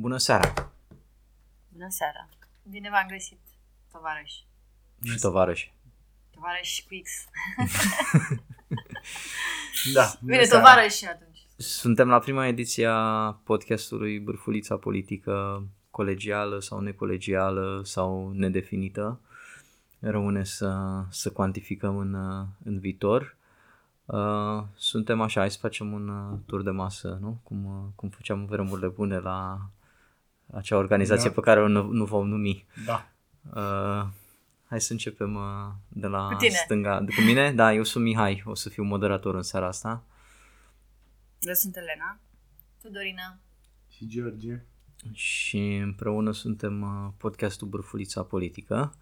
Bună seara! Bună seara! Bine v-am găsit, tovarăși. Și tovarăși. Tovarăși cu X. Da. Bine, tovarăși atunci. Suntem la prima ediție a podcastului Bârfulița Politică, colegială sau necolegială sau nedefinită. Rămâne să, să cuantificăm în, în viitor. Uh, suntem așa, hai să facem un uh, tur de masă, nu? Cum, uh, cum făceam în vremurile bune la acea organizație Da. pe care o nu, nu vom numi. Da. Uh, hai să începem uh, de la Cu tine. stânga. De cu mine? Da, eu sunt Mihai, o să fiu moderator în seara asta. Eu sunt Elena. Tu, Dorina. Și George. și împreună suntem uh, podcastul Bârfulița Politică.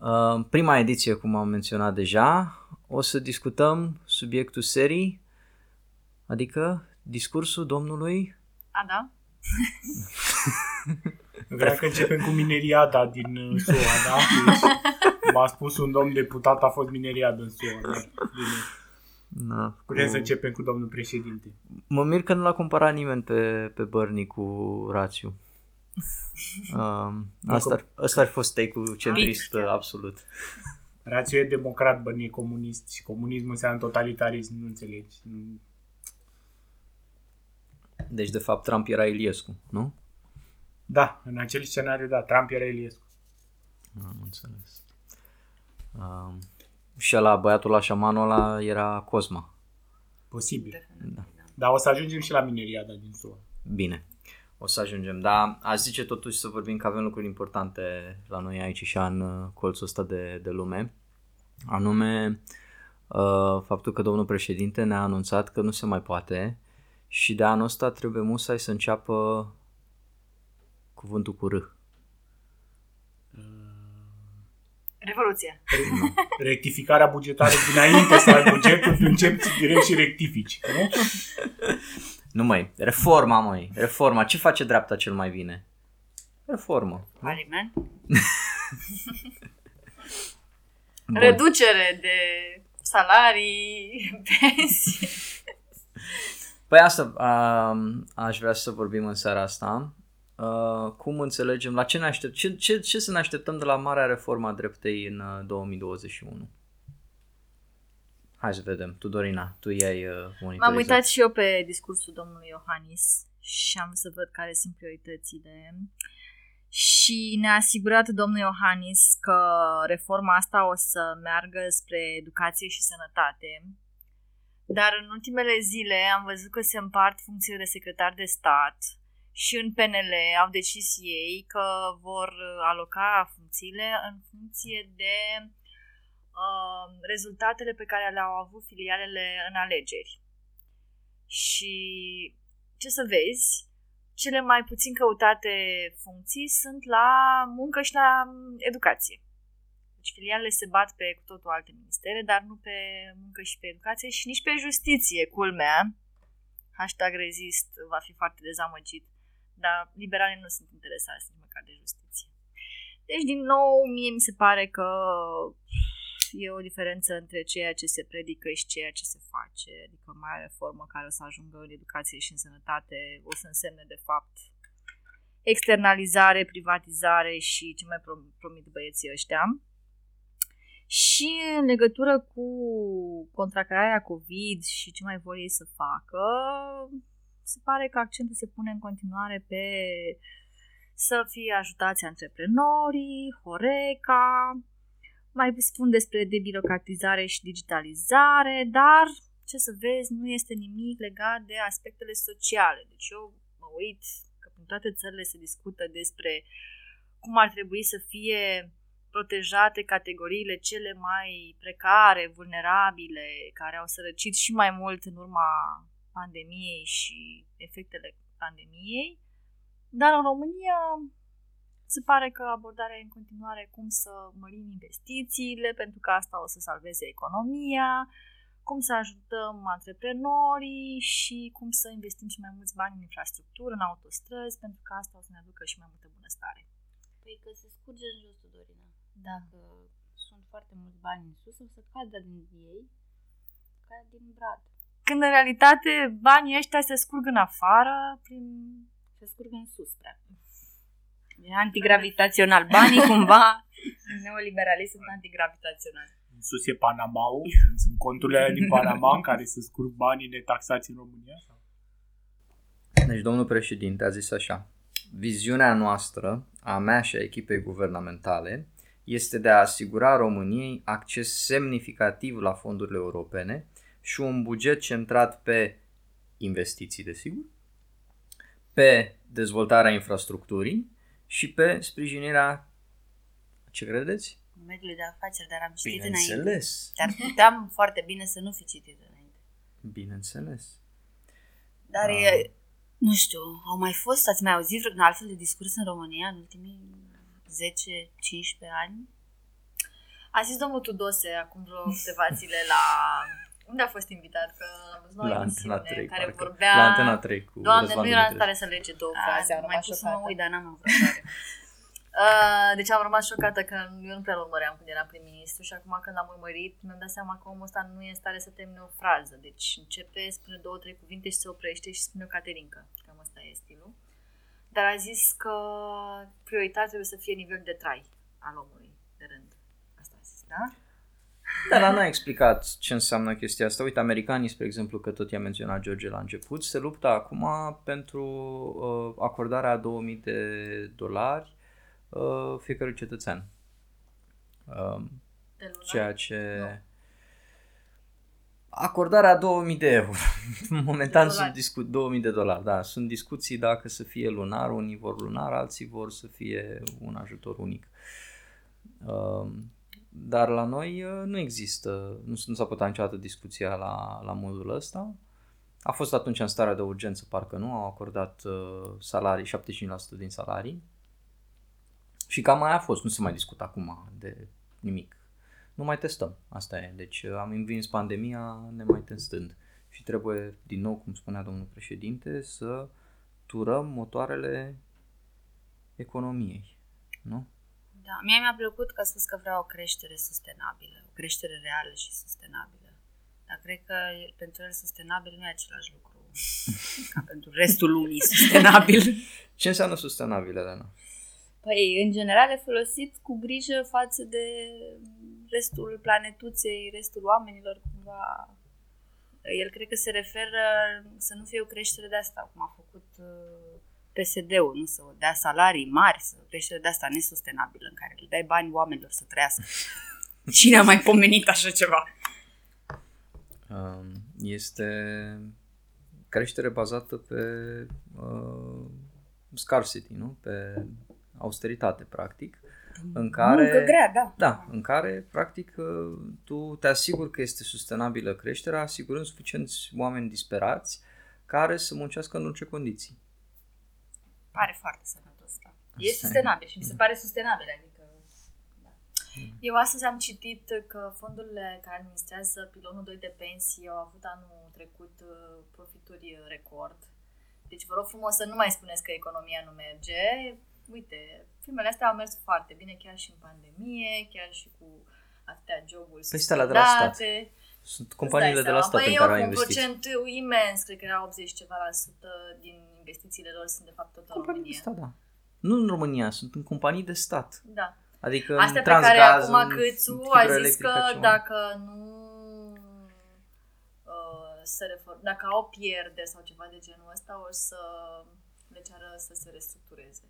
Uh, Prima ediție, cum am menționat deja, o să discutăm subiectul serii, adică discursul domnului A, da? Vreau că începem cu mineriada din uh, SUA, da? Deci, m-a spus un domn deputat, a fost mineriada în SUA. Da? Bine. Na, cu... Putem să începem cu domnul președinte. Mă mir că nu l-a comparat nimeni pe, pe Bernie cu Rațiu. Um, asta, ar, asta ar fost take-ul centrist Pic. absolut. Rațiu e democrat, bă, nu e comunist. Și comunismul înseamnă totalitarism, nu înțelegi. Nu- Deci, de fapt, Trump era Iliescu, nu? Da, în acel scenariu, da, Trump era Iliescu. Am înțeles. Um, și la băiatul la șamanul ăla era Cosma. Posibil. Da. Dar o să ajungem și la mineriada din SUA. Bine, o să ajungem. Dar aș zice totuși să vorbim că avem lucruri importante la noi aici și în uh, colțul ăsta de, de lume. Anume, uh, faptul că domnul președinte ne-a anunțat că nu se mai poate și de anul ăsta trebuie musai să înceapă cuvântul cu R. Revoluție. Rectificarea bugetară dinainte să ai bugetul, tu începi direct și rectifici. Nu? Nu mai, reforma măi, reforma. Ce face dreapta cel mai bine? Reformă. Aliment. Bun. Reducere de salarii, pensii. Păi asta um, aș vrea să vorbim în seara asta. Uh, cum înțelegem, la ce ne aștept, ce, ce, ce să ne așteptăm de la marea reformă a dreptei în uh, 2021? Hai să vedem. Tu, Dorina, tu i-ai uh, monitorizat. M-am uitat și eu pe discursul domnului Iohannis și am să văd care sunt prioritățile. Și ne-a asigurat domnul Iohannis că reforma asta o să meargă spre educație și sănătate. Dar în ultimele zile am văzut că se împart funcțiile de secretar de stat și în PNL au decis ei că vor aloca funcțiile în funcție de uh, rezultatele pe care le-au avut filialele în alegeri. Și ce să vezi, cele mai puțin căutate funcții sunt la muncă și la mm, educație. Deci filialele se bat pe cu totul alte ministere, dar nu pe muncă și pe educație și nici pe justiție, culmea. Hashtag rezist va fi foarte dezamăgit, dar liberalii nu sunt interesați nici măcar de justiție. Deci, din nou, mie mi se pare că e o diferență între ceea ce se predică și ceea ce se face. Adică mai reformă care o să ajungă în educație și în sănătate o să însemne, de fapt, externalizare, privatizare și ce mai prom- promit băieții ăștia. Și în legătură cu contracararea COVID și ce mai vor ei să facă, se pare că accentul se pune în continuare pe să fie ajutați antreprenorii, Horeca, mai spun despre debirocratizare și digitalizare, dar ce să vezi, nu este nimic legat de aspectele sociale. Deci eu mă uit că în toate țările se discută despre cum ar trebui să fie protejate categoriile cele mai precare, vulnerabile, care au sărăcit și mai mult în urma pandemiei și efectele pandemiei. Dar în România se pare că abordarea e în continuare cum să mărim investițiile, pentru că asta o să salveze economia, cum să ajutăm antreprenorii și cum să investim și mai mulți bani în infrastructură, în autostrăzi, pentru că asta o să ne aducă și mai multă bunăstare. Păi că se scurge în jos, Dorina. Da. Dacă sunt foarte mulți bani în sus, o să cadă din ei ca din brad. Când în realitate banii ăștia se scurg în afară prin Se te scurgă în sus, practic. E antigravitațional. Banii cumva Neoliberalii sunt antigravitaționali. În sus e Panamau, sunt conturile alea din Panama în care se scurg banii netaxați în România? Sau? Deci domnul președinte a zis așa, viziunea noastră, a mea și a echipei guvernamentale, este de a asigura României acces semnificativ la fondurile europene și un buget centrat pe investiții, desigur, pe dezvoltarea infrastructurii și pe sprijinirea, ce credeți? mediului de afaceri, dar am citit înainte. Bineînțeles, Dar puteam foarte bine să nu fi citit înainte. bineînțeles. Dar Ah. e, nu știu, au mai fost, ați mai auzit vreun altfel de discurs în România în ultimii 10-15 ani? A zis domnul Tudose acum vreo câteva zile la... Unde a fost invitat? Că am văzut la, La o Antena emisiune 3, care parcă. vorbea... La Antena 3 cu Doamne, Răzvan nu era în Dumitrescu. stare să lege două A, fraze, am mai rămas pus să mă șocată. uit, dar n-am avut răbdare. Uh, deci am rămas șocată că eu nu prea urmăream când era prim-ministru și acum când am urmărit mi-am dat seama că omul ăsta nu e în stare să termine o frază. Deci începe, spune două, trei cuvinte și se oprește și spune o caterincă. Cam ăsta e stilul. Dar a zis că prioritar trebuie să fie nivel de trai al omului de rând. Asta a zis, da? Dar la n-a explicat ce înseamnă chestia asta. Uite, americanii, spre exemplu, că tot i-a menționat George la început, se luptă acum pentru uh, acordarea a 2000 de dolari uh, fiecărui cetățean. Uh, De lună. ceea ce... Nu. Acordarea a 2000 de euro. Momentan De sunt dolari. discu- 2000 de dolari, da. Sunt discuții dacă să fie lunar, unii vor lunar, alții vor să fie un ajutor unic. Um, dar la noi uh, nu există, nu, s- nu s-a putut niciodată discuția la, la modul ăsta. A fost atunci în starea de urgență, parcă nu, au acordat uh, salarii, 75% din salarii. Și cam mai a fost, nu se mai discută acum de nimic. Nu mai testăm, asta e. Deci uh, am învins pandemia nemai testând. Și trebuie, din nou, cum spunea domnul președinte, să turăm motoarele economiei. Nu? Da, mie mi-a plăcut că a spus că vrea o creștere sustenabilă, o creștere reală și sustenabilă. Dar cred că el- pentru el sustenabil nu e același lucru ca pentru restul lumii sustenabil. Ce înseamnă sustenabil, Elena? Păi, în general, e folosit cu grijă față de restul planetuței, restul oamenilor, cumva. El cred că se referă să nu fie o creștere de asta, cum a făcut uh, PSD-ul, nu să dea salarii mari, să o creștere de asta nesustenabilă, în care le dai bani oamenilor să trăiască. Cine a mai pomenit așa ceva? Um, Este creștere bazată pe uh, scarcity, nu? Pe austeritate, practic. În care... Muncă grea, da. Da, în care, practic, uh, tu te asiguri că este sustenabilă creșterea, asigurând suficienți oameni disperați care să muncească în orice condiții. Pare foarte sănătos, da. E e. sustenabil și mi se pare sustenabil, adică... Da. Eu astăzi am citit că fondurile care administrează pilonul 2 de pensii au avut anul trecut uh, profituri record. Deci vă rog frumos să nu mai spuneți că economia nu merge. Uite, firmele astea au mers foarte bine chiar și în pandemie, chiar și cu atâtea joburi Păi stai la de la stat. suspendate. Sunt companiile Îți de dai la seama. stat păi în care au oricum, investit. un procent imens, cred că era 80 ceva la sută din investițiile lor sunt de fapt tot în Companii de România. stat, da. Nu în România, sunt în companii de stat. Da. Adică Astea în pe care Transgaz, acum în Câțu a zis hidroelectrică, că ceva. dacă nu uh, se reform, dacă au pierderi sau ceva de genul ăsta, o să le ceară să se restructureze.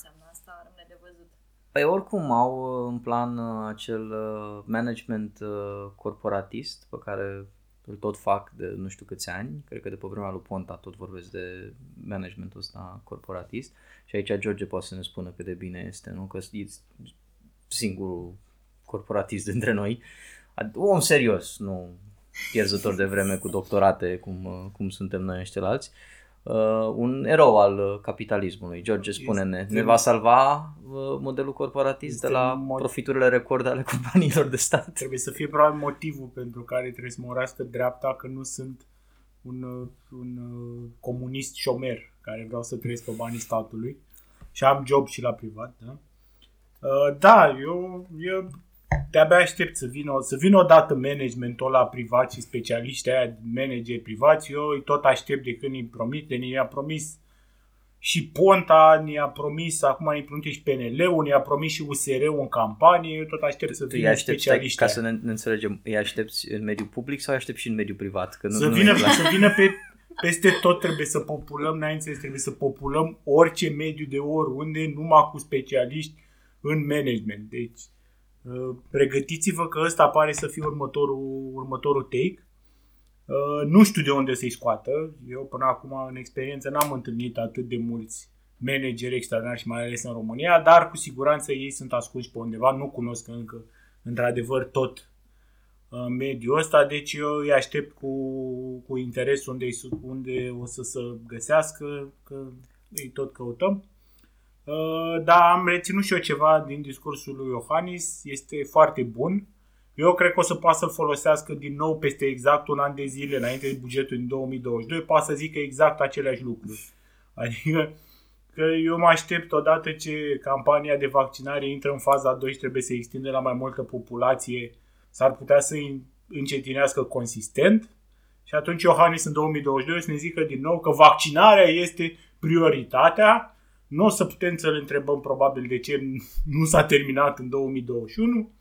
Ce înseamnă asta rămâne de văzut. Păi oricum au uh, în plan uh, acel uh, management uh, corporatist pe care îl tot fac de nu știu câți ani, cred că de pe vremea lui Ponta tot vorbesc de managementul ăsta corporatist și aici George poate să ne spună cât de bine este, nu? Că e singurul corporatist dintre noi, Ad- om serios, nu pierzător de vreme cu doctorate cum, uh, cum suntem noi ăștilalți. Uh, un erou al uh, capitalismului. George, spune-ne, Este- ne va salva uh, modelul corporatist Este de la un mod- profiturile record ale companiilor de stat? Trebuie să fie probabil motivul pentru care trebuie să mă urască dreapta că nu sunt un, uh, un uh, comunist șomer care vreau să trăiesc pe banii statului și am job și la privat, da? Uh, da, eu, eu de-abia aștept să vină, să vină odată managementul ăla privat și specialiștii aia manageri privați, eu îi tot aștept de când îi promit, de i-a promis și Ponta ne-a promis, acum ne promite și PNL-ul, ne-a promis și USR-ul în campanie, eu tot aștept să Tu îi vină aștepți, stai, specialiști. ca să ne, ne înțelegem, îi aștepți în mediul public sau îi aștepți și în mediul privat? Că nu, să, nu vină, e clar. să vină pe, peste tot trebuie să populăm, n-ai înțeles, trebuie să populăm orice mediu de oriunde, numai cu specialiști în management. Deci, uh, pregătiți-vă că ăsta pare să fie următorul, următorul take. Uh, nu știu de unde să-i scoată. Eu până acum în experiență n-am întâlnit atât de mulți manageri extraordinari și mai ales în România, dar cu siguranță ei sunt ascunși pe undeva. Nu cunosc încă într-adevăr tot în mediul ăsta, deci eu îi aștept cu, cu interes unde, unde o să se găsească, că îi tot căutăm. Uh, Dar am reținut și eu ceva din discursul lui Iohannis, este foarte bun. Eu cred că o să poată să-l folosească din nou peste exact un an de zile înainte de bugetul din 2022, poate să zică exact aceleași lucruri. Adică că eu mă aștept odată ce campania de vaccinare intră în faza 2 și trebuie să extinde la mai multă populație, s-ar putea să îi încetinească consistent și atunci Iohannis în 2022 o să ne zică din nou că vaccinarea este prioritatea. Nu o să putem să-l întrebăm probabil de ce nu s-a terminat în 2021.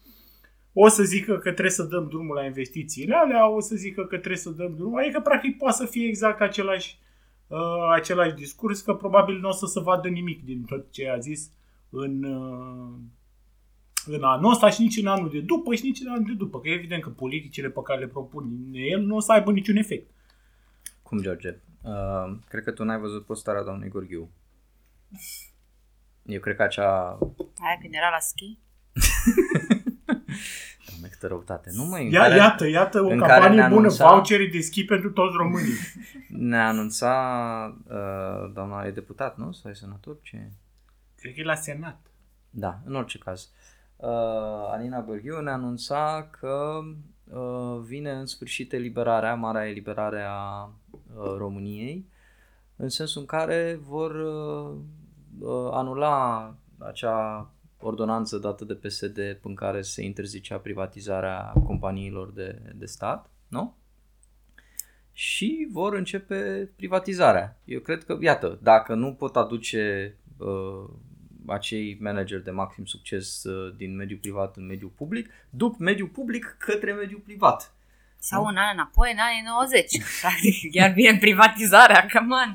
O să zică că trebuie să dăm drumul la investițiile alea, o să zică că trebuie să dăm drumul. Adică practic poate să fie exact același, uh, același discurs, că probabil nu o să se vadă nimic din tot ce a zis în, uh, în anul ăsta și nici în anul de după și nici în anul de după. Că e evident că politicile pe care le propune el nu o să aibă niciun efect. Cum, George? Uh, cred că tu n-ai văzut postarea doamnei Gorghiu. Eu cred că acea... Aia când era la schi? Doamne, câtă răutate. Nu mai Ia, iată, iată o în care campanie ne bună, anunța- vouchere de schi pentru toți românii. Ne anunța uh, doamna e deputat, nu? Sau e senator? Ce? Cred că e la Senat. Da, în orice caz. Uh, Alina Bărghiu ne anunța că uh, vine în sfârșit eliberarea, marea eliberare a uh, României, în sensul în care vor uh, uh, anula acea ordonanță dată de PSD în care se interzicea privatizarea companiilor de, de stat, nu? Și vor începe privatizarea. Eu cred că, iată, dacă nu pot aduce uh, acei manageri de maxim succes uh, din mediul privat în mediul public, duc mediul public către mediul privat. Sau un an înapoi, în anii 90. Practic, chiar vine privatizarea, come on.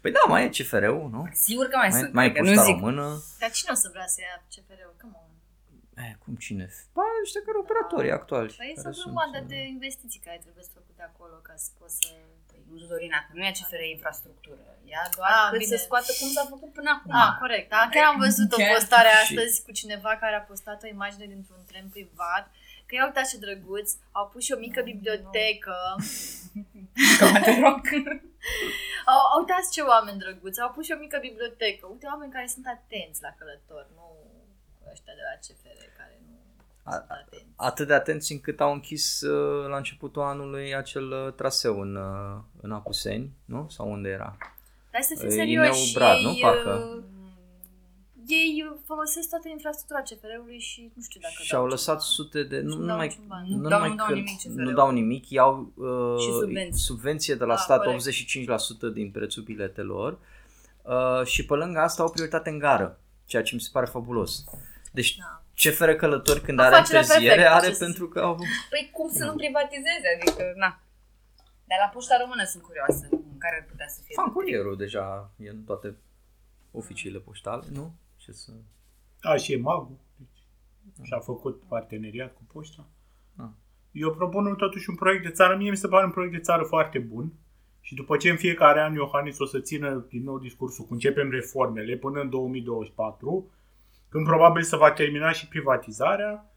Păi da, mai e CFR-ul, nu? Sigur că mai, Mai, sunt, mai e adică nu poșta zic. română. Dar cine o să vrea să ia CFR-ul? Come on. Eh, cum cine? Ba, ăștia care operatorii actuali. Păi care sunt o sunt, grămadă uh, de investiții care trebuie să făcute acolo ca să poți să... Păi nu, Dorina, că nu e CFR infrastructură. Ia doar Ah, cât bine. să scoată cum s-a făcut până acum. Ah, corect. Da? Chiar am văzut o Chiar. postare Și- astăzi cu cineva care a postat o imagine dintr-un tren privat că ia uitați ce drăguț, au pus și o mică bibliotecă. Că mă te rog. Au, au uitați ce oameni drăguți, au pus și o mică bibliotecă. Uite, oameni care sunt atenți la călători, nu ăștia de la CFR care nu A- sunt atenți. atât de atenți încât au închis uh, la începutul anului acel uh, traseu în, uh, în Apuseni, nu? Sau unde era? Dar să fim E serioși, Ineu Brad, ei, nu? Parcă. Uh, ei uh, folosesc toată infrastructura CFR-ului și nu știu dacă Și au dau lăsat ceva. sute de... Nu, Și nu, dau mai, niciun ban. Nu nu dau- numai nu dau că nimic CFR-ul. nu dau nimic, iau uh, Și subvenții. subvenție de la Ah, stat, corect. 85% din prețul biletelor uh, și pe lângă asta au prioritate în gară, ceea ce mi se pare fabulos. Deci Da. CFR Călători când O are facere întârziere perfectă, are ce să pentru că au... Păi cum să nu privatizeze? Adică, na. Dar la poșta română sunt curioasă. În care ar putea să fie? Fan curierul deja e în toate oficiile poștale, nu? Ce să... Da, și e magul. Deci, și a făcut parteneriat cu poșta. Ah. Eu propun totuși un proiect de țară. Mie mi se pare un proiect de țară foarte bun. Și după ce în fiecare an Iohannis o să țină din nou discursul cu începem reformele până în 2024, când probabil se va termina și privatizarea,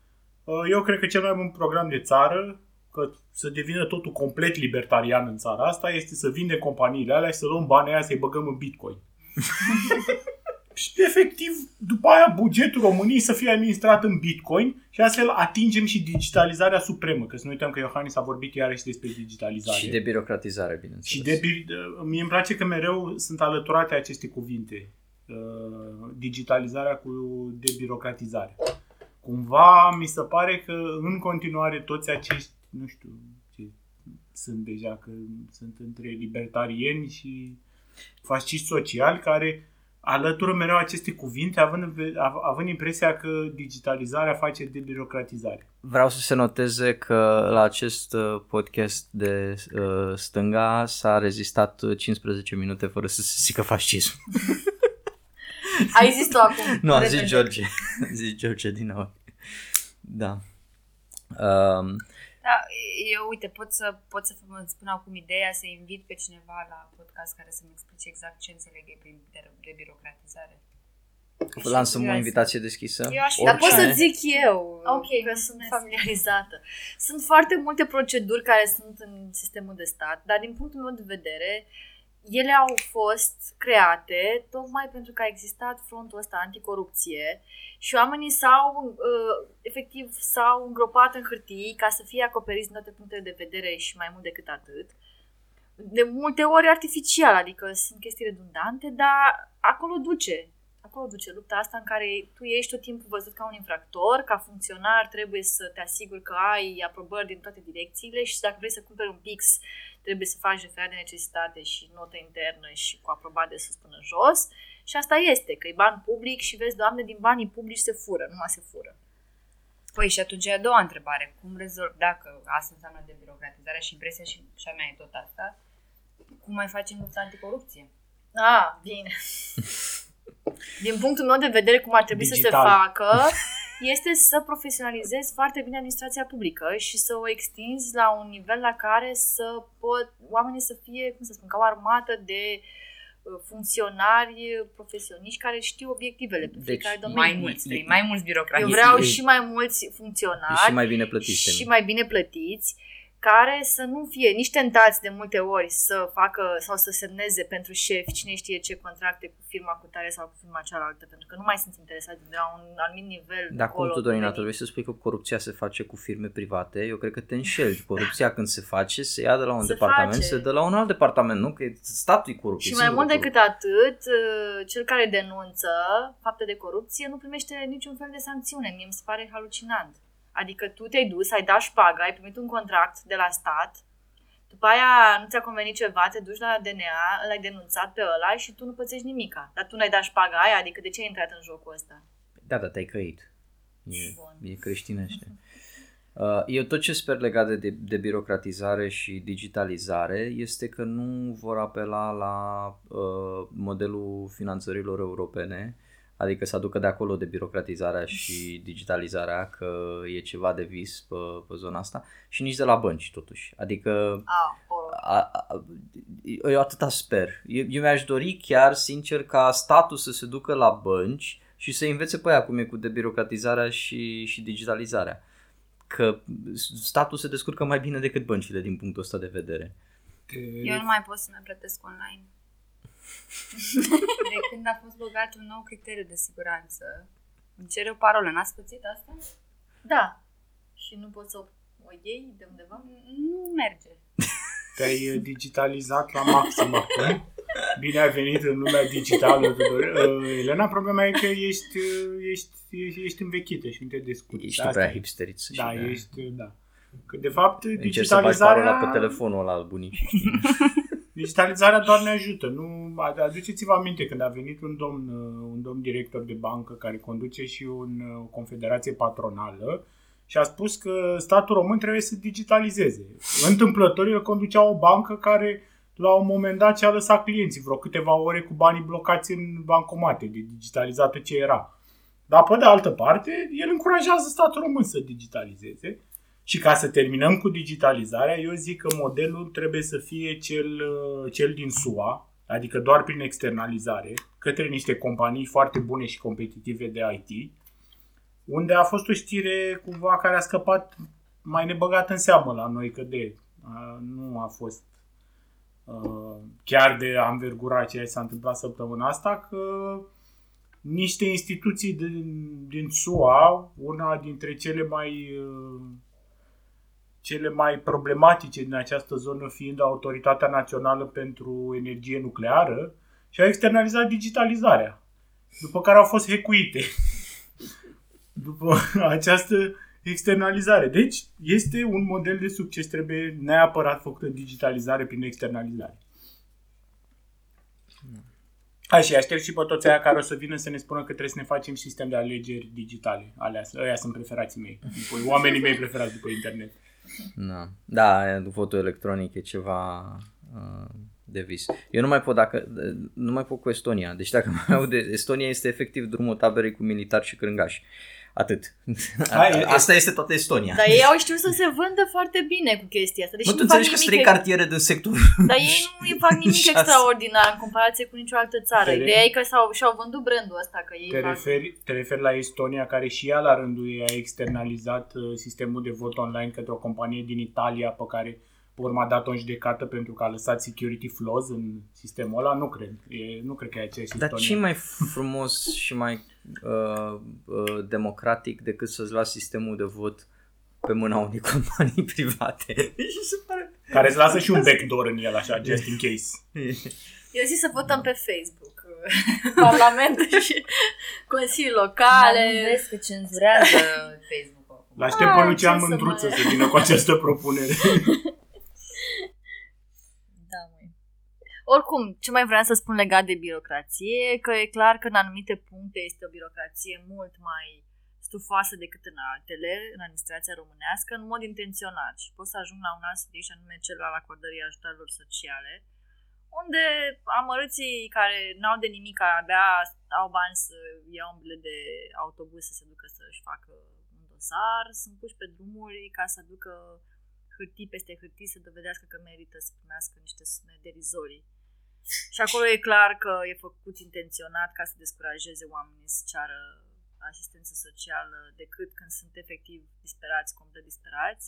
eu cred că cel mai bun program de țară, că să devină totul complet libertarian în țara asta, este să vindem companiile alea și să luăm banii aia să-i băgăm în bitcoin. Și efectiv, după aia, bugetul României să fie administrat în Bitcoin și astfel atingem și digitalizarea supremă. Că să nu uităm că Iohannis a vorbit iarăși despre digitalizare. Și de birocratizare, bineînțeles. Și de, bir- de- mie îmi place că mereu sunt alăturate aceste cuvinte. Uh, digitalizarea cu debirocratizare. Cumva mi se pare că în continuare toți acești, nu știu ce sunt deja, că sunt între libertarieni și fasciști sociali care alătură mereu aceste cuvinte, având, în ve- av- având impresia că digitalizarea face debirocratizare. Vreau să se noteze că la acest uh, podcast de uh, stânga s-a rezistat uh, 15 minute fără să se zică fascism. Ai zis tu acum. Nu, a repede. zis George. A zis George din nou. Da. Um, Da, eu, uite, pot să, pot să vă spun acum ideea să invit pe cineva la podcast care să-mi explice exact ce înțeleg ei prin de, de birocratizare. lansăm o curioasă. invitație deschisă. Eu aș fi- Dar pot să Oricine. zic eu, Ok, că mulțumesc. sunt familiarizată. Sunt foarte multe proceduri care sunt în sistemul de stat, dar din punctul meu de vedere, ele au fost create tocmai pentru că a existat frontul ăsta anticorupție și oamenii s-au, uh, efectiv, s-au îngropat în hârtii ca să fie acoperiți din toate punctele de vedere și mai mult decât atât. De multe ori artificial, adică sunt chestii redundante, dar acolo duce. Acolo duce lupta asta în care tu ești tot timpul văzut ca un infractor, ca funcționar trebuie să te asiguri că ai aprobări din toate direcțiile și dacă vrei să cumperi un pix, trebuie să faci referat de necesitate și notă internă și cu aprobat de sus până jos. Și asta este, că e ban public și vezi, doamne, din banii publici se fură, numai se fură. Păi și atunci e a doua întrebare. Cum rezolv, dacă asta înseamnă de birocratizare și impresia și, și a mea e tot asta, cum mai facem lupta anticorupție? Ah, bine. Din punctul meu de vedere, cum ar trebui să Digital. se facă, este să profesionalizezi foarte bine administrația publică și să o extinzi la un nivel la care să pot oamenii să fie, cum să spun, ca o armată de uh, funcționari profesioniști care știu obiectivele pe Deci, fiecare domeniu. Mai mulți, vrei, mai mulți birocrați. Eu vreau E- și mai mulți funcționari și mai bine plătiți. și Temi. mai bine plătiți, care să nu fie nici tentați de multe ori să facă sau să semneze pentru șef cine știe ce contracte cu firma cu tare sau cu firma cealaltă, pentru că nu mai sunt interesați de la un anumit nivel. Dar cum acolo, tu, Dorina, venit. trebuie să spui că corupția se face cu firme private? Eu cred că te înșeli. Corupția când se face, se ia de la un Se departament, face. se dă la un alt departament, nu? Că e statul e corupt. Și e mai singurul mult decât corupt. atât, uh, cel care denunță fapte de corupție nu primește niciun fel de sancțiune. Mie mi se pare halucinant. Adică tu te-ai dus, ai dat șpagă, ai primit un contract de la stat, după aia nu ți-a convenit ceva, te duci la DNA, l-ai denunțat pe ăla și tu nu pățești nimica. Dar tu n-ai dat șpaga aia, adică de ce ai intrat în jocul ăsta? Da, da, te-ai căit. E, Bun. e creștinește. Uh, Eu tot ce sper legat de, de, de birocratizare și digitalizare este că nu vor apela la uh, modelul finanțărilor europene, adică să aducă de acolo de birocratizarea și digitalizarea, că e ceva de vis pe, pe zona asta, și nici de la bănci totuși. Adică Ah, horror. a, a, eu atâta sper. Eu, eu mi-aș dori chiar, sincer, ca statul să se ducă la bănci și să învețe pe aia cum e cu debirocratizarea și, și digitalizarea. Că statul se descurcă mai bine decât băncile din punctul ăsta de vedere. Te- Eu nu mai pot să mai plătesc online. De când a fost băgat un nou criteriu de siguranță, îmi cere o parolă. N-ați pățit asta? Da. Și nu poți să o o iei de undeva? Nu merge. Te-ai uh, digitalizat la maxim acum. Bine ai venit în lumea digitală, Tudor. Uh, Elena, problema e că ești, uh, ești, ești, ești învechită și nu te descurci. Ești Asta prea e. hipsteriță. Da, și de- ești, uh, da. Că de fapt Încerci să bagi parola digitalizarea, pe telefonul ăla al bunicii. digitalizarea doar ne ajută. Nu, aduceți-vă aminte când a venit un domn, uh, un domn director de bancă care conduce și un, uh, o confederație patronală și a spus că statul român trebuie să digitalizeze. Întâmplător, el conducea o bancă care la un moment dat și-a lăsat clienții vreo câteva ore cu banii blocați în bancomate, de digitalizată ce era. Dar pe de altă parte, el încurajează statul român să digitalizeze și ca să terminăm cu digitalizarea, eu zic că modelul trebuie să fie cel, uh, cel din SUA, adică doar prin externalizare, către niște companii foarte bune și competitive de IT, unde a fost o știre cumva care a scăpat mai nebăgat în seamă la noi, că de uh, nu a fost uh, chiar de anvergura ceea ce s-a întâmplat săptămâna asta, că niște instituții din, din SUA, una dintre cele mai uh, cele mai problematice din această zonă fiind Autoritatea Națională pentru Energie Nucleară și au externalizat digitalizarea, după care au fost hecuite după această externalizare. Deci este un model de succes, trebuie neapărat făcută digitalizare prin externalizare. Hai și aștept și pe toți aia care o să vină să ne spună că trebuie să ne facem sistem de alegeri digitale. Alea, ăia sunt preferații mei. După, oamenii mei preferați după internet. Da, da votul electronic e ceva uh, de vis. Eu nu mai pot dacă nu mai pot cu Estonia. Deci dacă mai aud de Estonia este efectiv drumul taberei cu militari și crângași. Atât. Hai, asta este toată Estonia. Dar ei au știut să se vândă foarte bine cu chestia asta. Deci nu, tu înțelegi că sunt trei cartiere din sector. Dar ei nu fac nimic extraordinar în comparație cu nicio altă țară. Te Ideea e că s-au, și-au vândut brandul ăsta. Că ei te, fac... referi, te referi la Estonia, care și ea la rândul ei a externalizat uh, sistemul de vot online către o companie din Italia pe care pe urmă a dat o judecată pentru că a lăsat security flaws în sistemul ăla, nu cred. E, nu cred că e aceeași Dar ce mai frumos și mai uh, uh, democratic decât să-ți lași sistemul de vot pe mâna unei companii private. Care îți lasă și un backdoor în el, așa, just in case. Eu zic să votăm pe Facebook. Parlamentul și consilii locale. Nu vezi că cenzurează Facebook. L-aștept pe Lucian Mândruță să, să vină cu această propunere. Oricum, ce mai vreau să spun legat de birocrație, că e clar că în anumite puncte este o birocrație mult mai stufoasă decât în altele, în administrația românească, în mod intenționat. Și pot să ajung la un alt subiect, și anume cel al acordării ajutorilor sociale, unde amărâții care n-au de nimic, abia au bani să iau un bilet de autobuz să se ducă să-și facă un dosar, sunt puși pe drumuri ca să aducă hârtii peste hârtii să dovedească că merită să primească niște sume derizorii. Și acolo e clar că e făcut intenționat ca să descurajeze oamenii să ceară asistență socială decât când sunt efectiv disperați, complet disperați.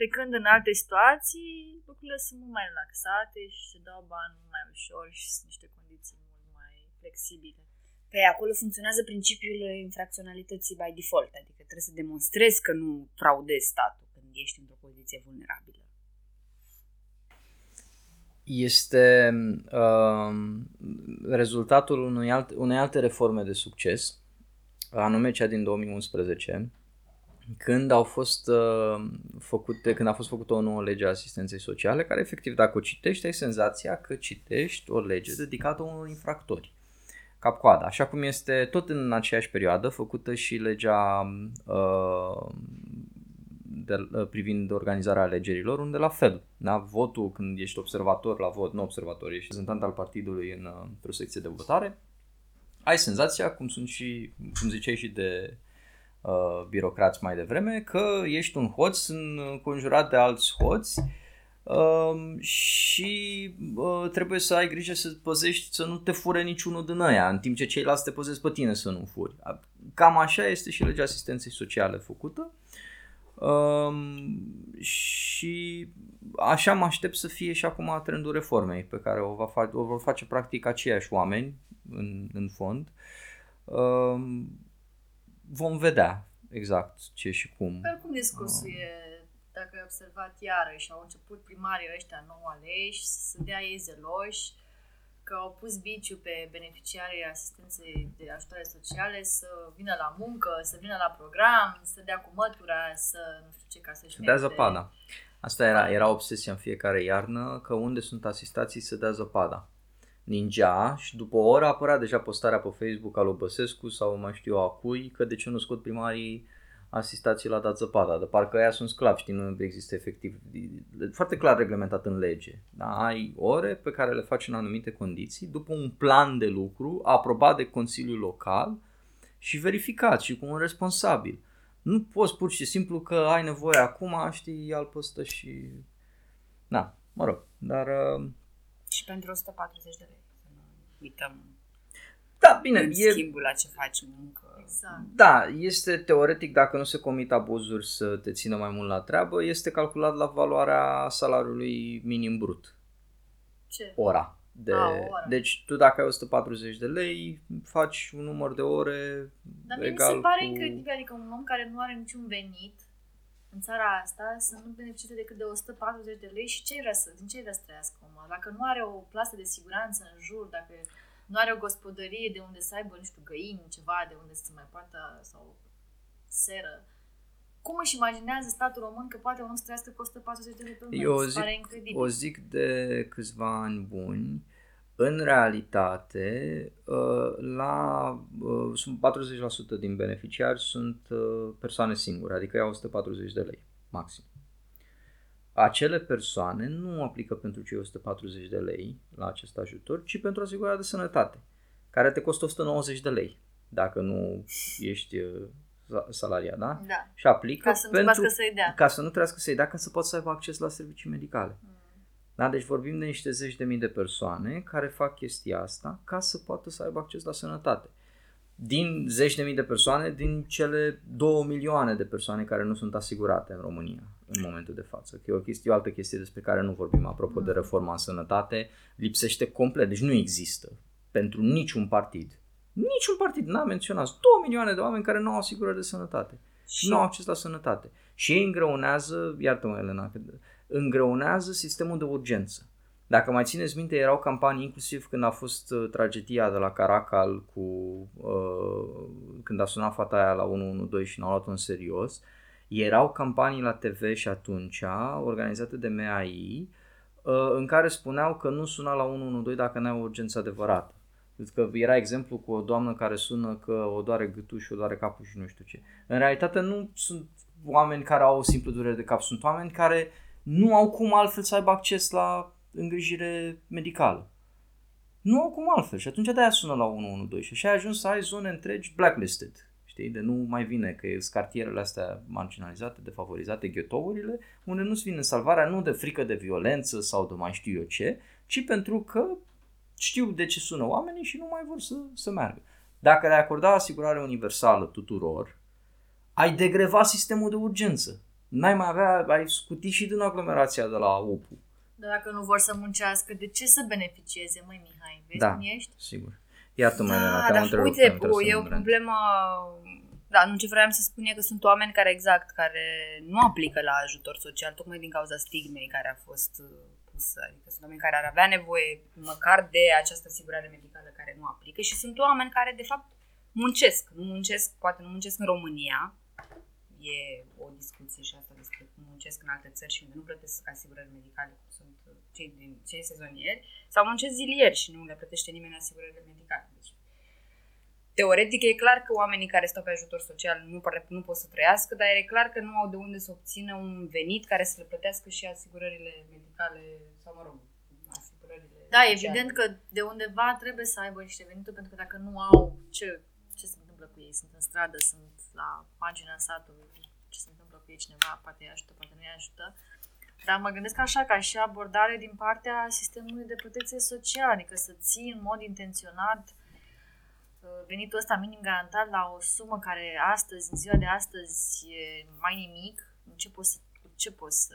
Pe când în alte situații lucrurile sunt mult mai relaxate și se dau bani mult mai ușor și sunt niște condiții mult mai flexibile. Pe acolo funcționează principiul infracționalității by default, adică trebuie să demonstrezi că nu fraudezi statul când ești într-o poziție vulnerabilă este uh, rezultatul unui alt, unei alte reforme de succes, anume cea din 2011, când au fost uh, făcute, când a fost făcută o nouă lege a asistenței sociale, care efectiv dacă o citești ai senzația că citești o lege dedicată unor infractori. Cap-coada, așa cum este tot în aceeași perioadă făcută și legea uh, de, uh, privind organizarea alegerilor, unde la fel, da? votul când ești observator la vot, nu observator, ești reprezentant al partidului în, uh, într-o secție de votare, ai senzația, cum sunt și, cum ziceai și de uh, birocrați mai devreme, că ești un hoț înconjurat de alți hoți uh, și uh, trebuie să ai grijă să păzești să nu te fure niciunul din aia, în timp ce ceilalți te păzesc pe tine să nu furi. Cam așa este și legea asistenței sociale făcută. Um, și așa mă aștept să fie și acum trendul reformei pe care o, va fa- o vor face practic aceiași oameni în, în fond. Um, vom vedea exact ce și cum. Oricum discursul uh. e, dacă ai observat iarăși, au început primarii ăștia nou aleși să dea ei zeloși, că au pus biciu pe beneficiarii asistenței de ajutoare sociale să vină la muncă, să vină la program, să dea cu mătura, să nu știu ce, ca să-și Să dea zăpada. Asta era, era obsesia în fiecare iarnă, că unde sunt asistații să dea zăpada. Ningea și după o oră apărea deja postarea pe Facebook al lui Băsescu sau mai știu eu a cui, că de ce nu scot primarii asistații la dat zăpada, de parcă aia sunt sclavi, știi, nu există efectiv, foarte clar reglementat în lege. Da? Ai ore pe care le faci în anumite condiții, după un plan de lucru aprobat de Consiliul Local și verificat și cu un responsabil. Nu poți pur și simplu că ai nevoie acum, știi, al păstă și... Da, mă rog, dar... Uh... Și pentru 140 de lei, să nu uităm. Da, bine, e... schimbul la ce faci muncă Exact. Da, este teoretic, dacă nu se comit abuzuri să te țină mai mult la treabă, este calculat la valoarea salariului minim brut. Ce? Ora. De, A, ora. Deci tu dacă ai 140 de lei, faci un număr de ore Dar mie egal mi se pare cu... incredibil, adică un om care nu are niciun venit în țara asta să nu beneficieze decât de 140 de lei și ce vrea să, din ce vrea să trăiască omul? Dacă nu are o plasă de siguranță în jur, dacă nu are o gospodărie de unde să aibă, nu știu, găini, ceva de unde să mai poată, sau seră. Cum își imaginează statul român că poate un om să trăiască cu 140 de lei pe lună? Eu o zic, o zic de câțiva ani buni În realitate, uh, la, uh, sunt 40% din beneficiari sunt uh, persoane singure, adică iau 140 de lei, maxim. Acele persoane nu aplică pentru cei 140 de lei la acest ajutor, ci pentru asigurarea de sănătate, care te costă 190 de lei, dacă nu ești salariat, da? Da. Și aplică Ca să nu pentru, trebuiască să-i dea. ca să nu trebuiască să-i dea, ca să poată să aibă acces la servicii medicale. Mm. Da? Deci vorbim de niște zeci de mii de persoane care fac chestia asta ca să poată să aibă acces la sănătate. Din zeci de mii de persoane, din cele două milioane de persoane care nu sunt asigurate în România în momentul de față. Că e o, chestie, o altă chestie despre care nu vorbim apropo de reforma în sănătate, lipsește complet, deci nu există pentru niciun partid. Niciun partid n-a menționat. 2 milioane de oameni care nu au asigurări de sănătate și nu au acces la sănătate. Și ei îngreunează, iartă-mă Elena, că îngreunează sistemul de urgență. Dacă mai țineți minte, erau campanii inclusiv când a fost uh, tragedia de la Caracal cu uh, când a sunat fata aia la 112 și n-au luat în serios. Erau campanii la TV și atunci organizate de MAI uh, în care spuneau că nu suna la 112 dacă n-ai o urgență adevărată. Că era exemplu cu o doamnă care sună că o doare gâtul și o doare capul și nu știu ce. În realitate nu sunt oameni care au o simplă durere de cap, sunt oameni care nu au cum altfel să aibă acces la îngrijire medicală. Nu au cum altfel și atunci de-aia sună la 112 și așa ai ajuns să ai zone întregi blacklisted. Știi, de nu mai vine, că e cartierele astea marginalizate, defavorizate, ghetourile, unde nu-ți vine salvarea nu de frică de violență sau de mai știu eu ce, ci pentru că știu de ce sună oamenii și nu mai vor să, să meargă. Dacă le-ai acorda asigurare universală tuturor, ai degreva sistemul de urgență. N-ai mai avea, ai scuti și din aglomerația de la UPU. Dar dacă nu vor să muncească, de ce să beneficieze, măi Mihai? Vezi Da. cum ești? Sigur. Iartă-mă, Da, Elena, te-am dar întrerupt, uite, am tras o, în e o rând. problemă... Da, nu ce vreau să spun e că sunt oameni care exact, care nu aplică la ajutor social, tocmai din cauza stigmei care a fost uh, pusă. Adică sunt oameni care ar avea nevoie măcar de această asigurare medicală care nu aplică și sunt oameni care, de fapt, muncesc. Nu muncesc, poate nu muncesc în România, e o discuție și asta despre cum muncesc în alte țări și unde nu plătesc asigurări medicale, cum sunt uh, cei, din, cei sezonieri, sau muncesc zilieri și nu le plătește nimeni asigurările medicale. Deci, teoretic e clar că oamenii care stau pe ajutor social nu, pare- nu pot să trăiască, dar e clar că nu au de unde să obțină un venit care să le plătească și asigurările medicale sau, mă rog, asigurările Da, sociale. evident că de undeva trebuie să aibă niște venituri, pentru că dacă nu au, ce, ce se întâmplă cu ei? Sunt în stradă, sunt la marginea satului, ce se întâmplă cu ei cineva, poate îi ajută, poate nu îi ajută. Dar mă gândesc așa, ca și abordare din partea sistemului de protecție socială, adică să ții în mod intenționat uh, venitul ăsta minim garantat la o sumă care astăzi, în ziua de astăzi, e mai nimic, în ce poți să, cu ce poți să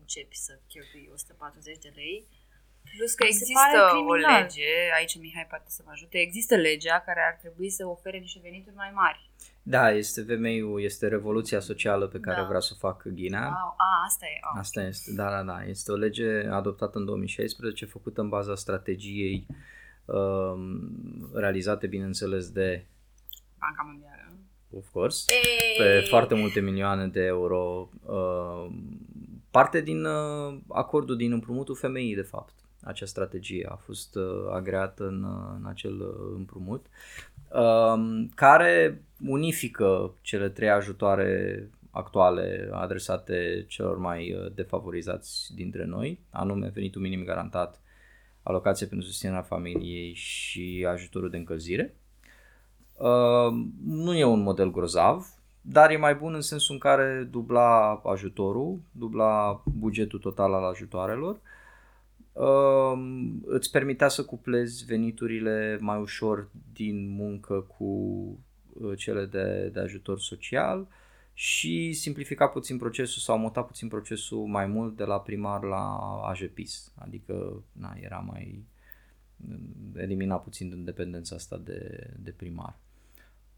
începi să cheltui 140 de lei, Plus că Mi se există pare o criminal. lege, aici Mihai poate să mă ajute, există legea care ar trebui să ofere niște venituri mai mari. Da, este VMI-ul, este revoluția socială pe care Da. vrea să o facă Ghina. Wow, a, asta e. A. Asta este, da, da, da. Este o lege adoptată în 2016, făcută în baza strategiei um, realizate, bineînțeles, de, Banca Mondială. of course, Ei, pe foarte multe milioane de euro. Uh, parte din uh, acordul din împrumutul femeii, de fapt. Acea strategie a fost uh, agreată în, uh, în acel uh, împrumut, um, care unifică cele trei ajutoare actuale adresate celor mai uh, defavorizați dintre noi, anume venitul minim garantat, alocație pentru susținerea familiei și ajutorul de încălzire. Uh, nu e un model grozav, dar e mai bun în sensul în care dubla ajutorul, dubla bugetul total al ajutoarelor, uh, îți permitea să cuplezi veniturile mai ușor din muncă cu uh, cele de, de ajutor social și simplifica puțin procesul sau muta puțin procesul mai mult de la primar la AJPIS, adică na, era mai elimina puțin din dependența asta de, de primar.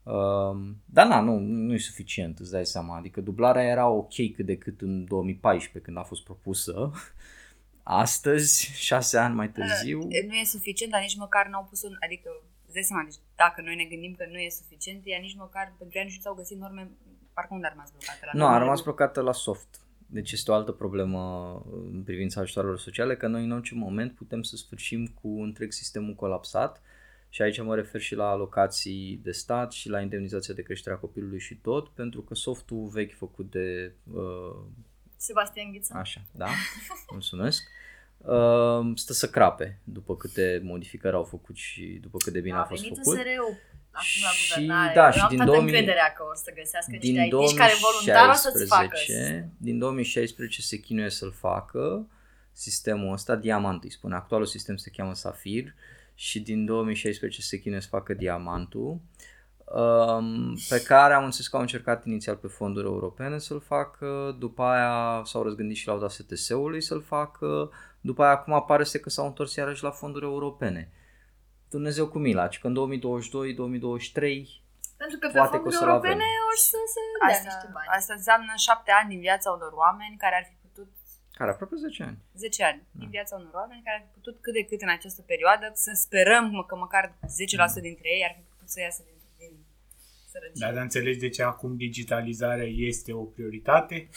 Um, dar na, nu, nu e suficient, îți dai seama. Adică dublarea era ok cât de cât în 2014 când a fost propusă. Astăzi, șase ani mai târziu, Nu e suficient, dar nici măcar n-au pus un... Adică, îți dai seama, deci dacă noi ne gândim că nu e suficient, ea nici măcar pentru ea nici nu s-au găsit norme, parcă unde a rămas blocată? La nu, a normele rămas nu- blocată la soft. deci este o altă problemă în privința ajutoarelor sociale, că noi în orice moment putem să sfârșim cu întreg sistemul colapsat și aici mă refer și la alocații de stat și la indemnizația de creștere a copilului și tot, pentru că softul vechi făcut de uh, Sebastian Ghiță. Așa, da, mulțumesc. Uh, stă să crape după câte modificări au făcut și după cât de bine a, a fost venit făcut. în SRU acum la Și, guvernare. da, Eu și am din toată 2000 încrederea că o să găsească niște din IT care voluntar o să-ți facă. 2016, din 2016 se chinuie să-l facă sistemul ăsta, Diamant îi spune, actualul sistem se cheamă Safir și din 2016 se chinuie să facă Diamantul um, pe care am înțeles că au încercat inițial pe fonduri europene să-l facă, după aia s-au răzgândit și la dat STS-ului să-l facă, după aia acum apare să că s-au întors iarăși la fonduri europene. Dumnezeu cu mila, ci că în 2022-2023 Pentru că pe Poate că o fonduri să-l europene avem. o să se dea Asta, niște bani. asta înseamnă șapte ani din viața unor oameni care ar fi putut care aproape 10 ani. 10 ani din viața unor oameni care ar fi putut cât de cât în această perioadă să sperăm mă, că măcar 10% dintre ei ar fi putut să iasă din, din sărăcie. Da, dar înțelegi de ce acum digitalizarea este o prioritate?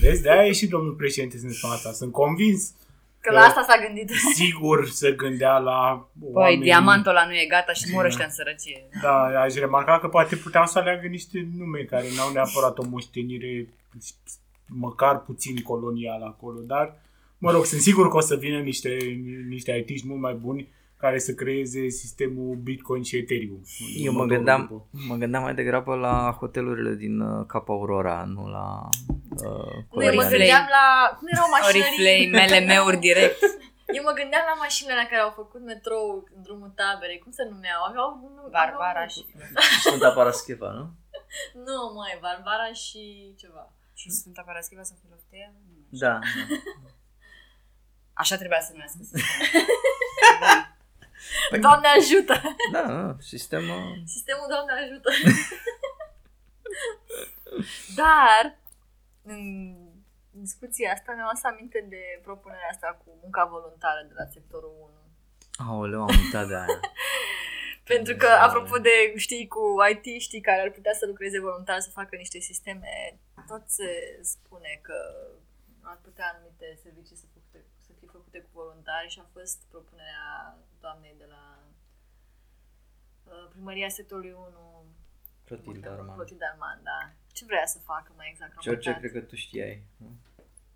Vezi, de-aia e și domnul președinte să ne spună asta. Sunt convins. Că la asta s-a gândit. Sigur se gândea la Păi, oameni... diamantul ăla nu e gata și mor Da. ăștia în sărăcie. Da, aș remarca că poate puteau să aleagă niște nume care n-au neapărat o moștenire măcar puțin colonială acolo, dar mă rog, sunt sigur că o să vină niște, niște IT mult mai buni care să creeze sistemul Bitcoin și Ethereum. Eu mă gândeam, mă gândeam mai degrabă la hotelurile din uh, Cap Aurora, nu la uh, Nu, eu mă coloniale. gândeam la... Cum erau mașinării? Oriflame, MLM-uri direct. Eu mă gândeam la mașinile alea care au făcut metrou în drumul taberei. Cum se numeau? Aveau... Nu, Barbara aveau- și... Sfânta Parascheva, nu? Nu, măi, Barbara și ceva. Și Sfânta Paraschiva sau Filoftea? Nu. Da. Așa trebuia să numească. Păi- Doamne ajută! Da, da, sistemul... Sistemul Doamne ajută! Dar, în discuția asta mi-am adus aminte de propunerea asta cu munca voluntară de la sectorul 1. Aoleu, am uitat de aia. Pentru că, apropo de, știi, cu IT, știi, care ar putea să lucreze voluntar, să facă niște sisteme, tot se spune că ar putea anumite servicii să, făcute, să fie făcute cu voluntari și a fost propunerea doamnei de la uh, primăria sectorului 1, Clotilde Arman. Clotilde Arman, da. Ce vrea să facă mai exact? Am George, uitat. cred că tu știai. nu?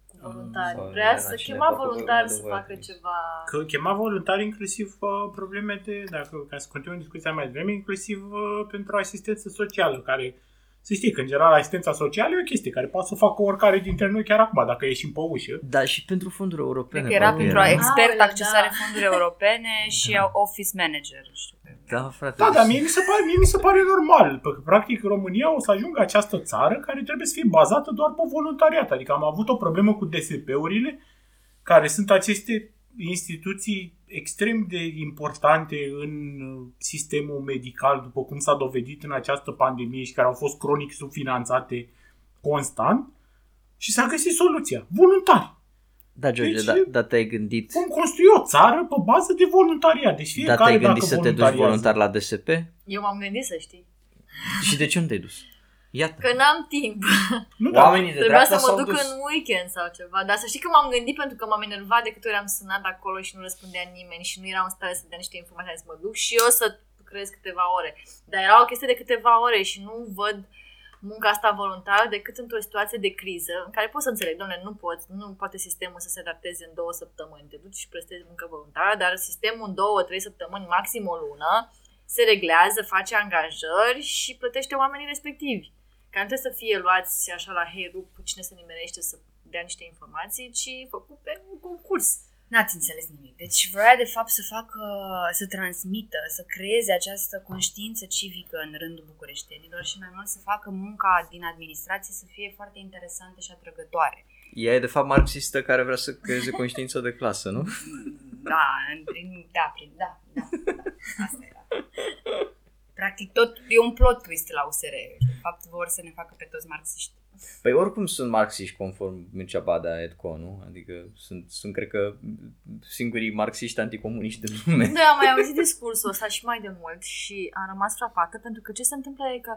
Cu voluntari. Sau Vrea Elena, să cine chema parcă voluntari vorba să de facă voie. ceva... Că chema voluntari inclusiv uh, probleme de, dacă ca să continuăm discuția mai devreme, inclusiv uh, pentru asistență socială, care să știi că, în general, asistența socială e o chestie care poate să facă oricare dintre noi chiar acum, dacă ieșim pe ușă. Da, și pentru fonduri europene. Cred că era parcă pentru era. expert Aoleu, accesare da. fonduri europene și office manager. nu Știu. Da, frate. Da, dar mie mi, se pare, mie mi se pare normal, pentru că practic România o să ajungă această țară care trebuie să fie bazată doar pe voluntariat. Adică am avut o problemă cu DSP-urile, care sunt aceste instituții extrem de importante în uh, sistemul medical, după cum s-a dovedit în această pandemie și care au fost cronic subfinanțate constant, și s-a găsit soluția. Voluntari. Da, George, Deci- da, da te-ai gândit, Vom construi o țară pe bază de voluntariat. Deci da fiecare te-ai gândit dacă să te duci voluntariază- voluntar la DSP? Eu m-am gândit să știi. Și de ce nu te-ai dus? Iată. Că n-am timp. Nu, dar Oamenii de Trebuia dreapta să mă s-au duc dus. în weekend sau ceva. Dar să știi că m-am gândit pentru că m-am enervat de câte ori am sunat acolo și nu răspundea nimeni și nu eram în stare să dea niște informații. Am zis, mă duc și eu să lucrez câteva ore. Dar era o chestie de câteva ore și nu văd munca asta voluntară decât într-o situație de criză în care poți să înțeleg, domnule, nu poți, nu poate sistemul să se adapteze în două săptămâni. Te duci și prestezi muncă voluntară, dar sistemul în două, trei săptămâni, maxim o lună, se reglează, face angajări și plătește oamenii respectivi. Care nu trebuie să fie luați așa la hei, rup, cine se nimerește să dea niște informații, ci făcut pe un concurs. N-ați înțeles nimic. Deci vrea de fapt să facă, să transmită, să creeze această conștiință civică în rândul bucureștenilor și mai mult să facă munca din administrație să fie foarte interesantă și atrăgătoare. Ea e de fapt marxistă care vrea să creeze conștiință de clasă, nu? Da, în- prin, da, prin, da, da, da, asta era. Practic tot e un plot twist la USR. De fapt vor să ne facă pe toți marxiști. Păi oricum sunt marxiști conform Mircea Badea Edco, nu? Adică sunt, sunt cred că singurii marxiști anticomuniști de lume. Da, am mai auzit discursul ăsta și mai de mult și am rămas frapată pentru că ce se întâmplă e că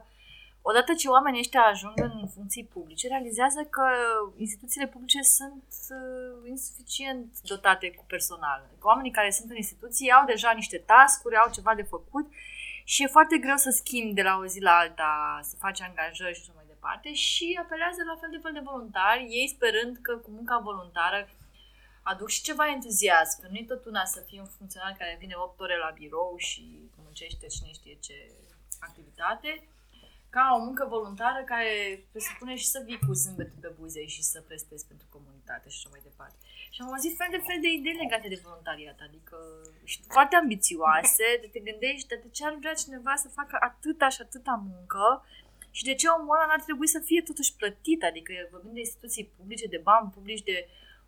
odată ce oamenii ăștia ajung în funcții publice, realizează că instituțiile publice sunt uh, insuficient dotate cu personal. Că oamenii care sunt în instituții au deja niște tascuri, au ceva de făcut și e foarte greu să schimbi de la o zi la alta, să faci angajări și așa mai departe. Și apelează la fel de fel de voluntari, ei sperând că cu munca voluntară aduc și ceva entuziasm, că nu e tot una să fii un funcționar care vine 8 ore la birou și muncește cine știe ce activitate, ca o muncă voluntară care presupune și să vii cu zâmbetul pe buze și să prestezi pentru comunitate și așa mai departe. Și am auzit fel de fel de idei legate de voluntariat, adică și foarte ambițioase, de te gândești de ce ar vrea cineva să facă atâta și atâta muncă și de ce omul ăla n-ar trebui să fie totuși plătit, adică vorbim de instituții publice, de bani publici, de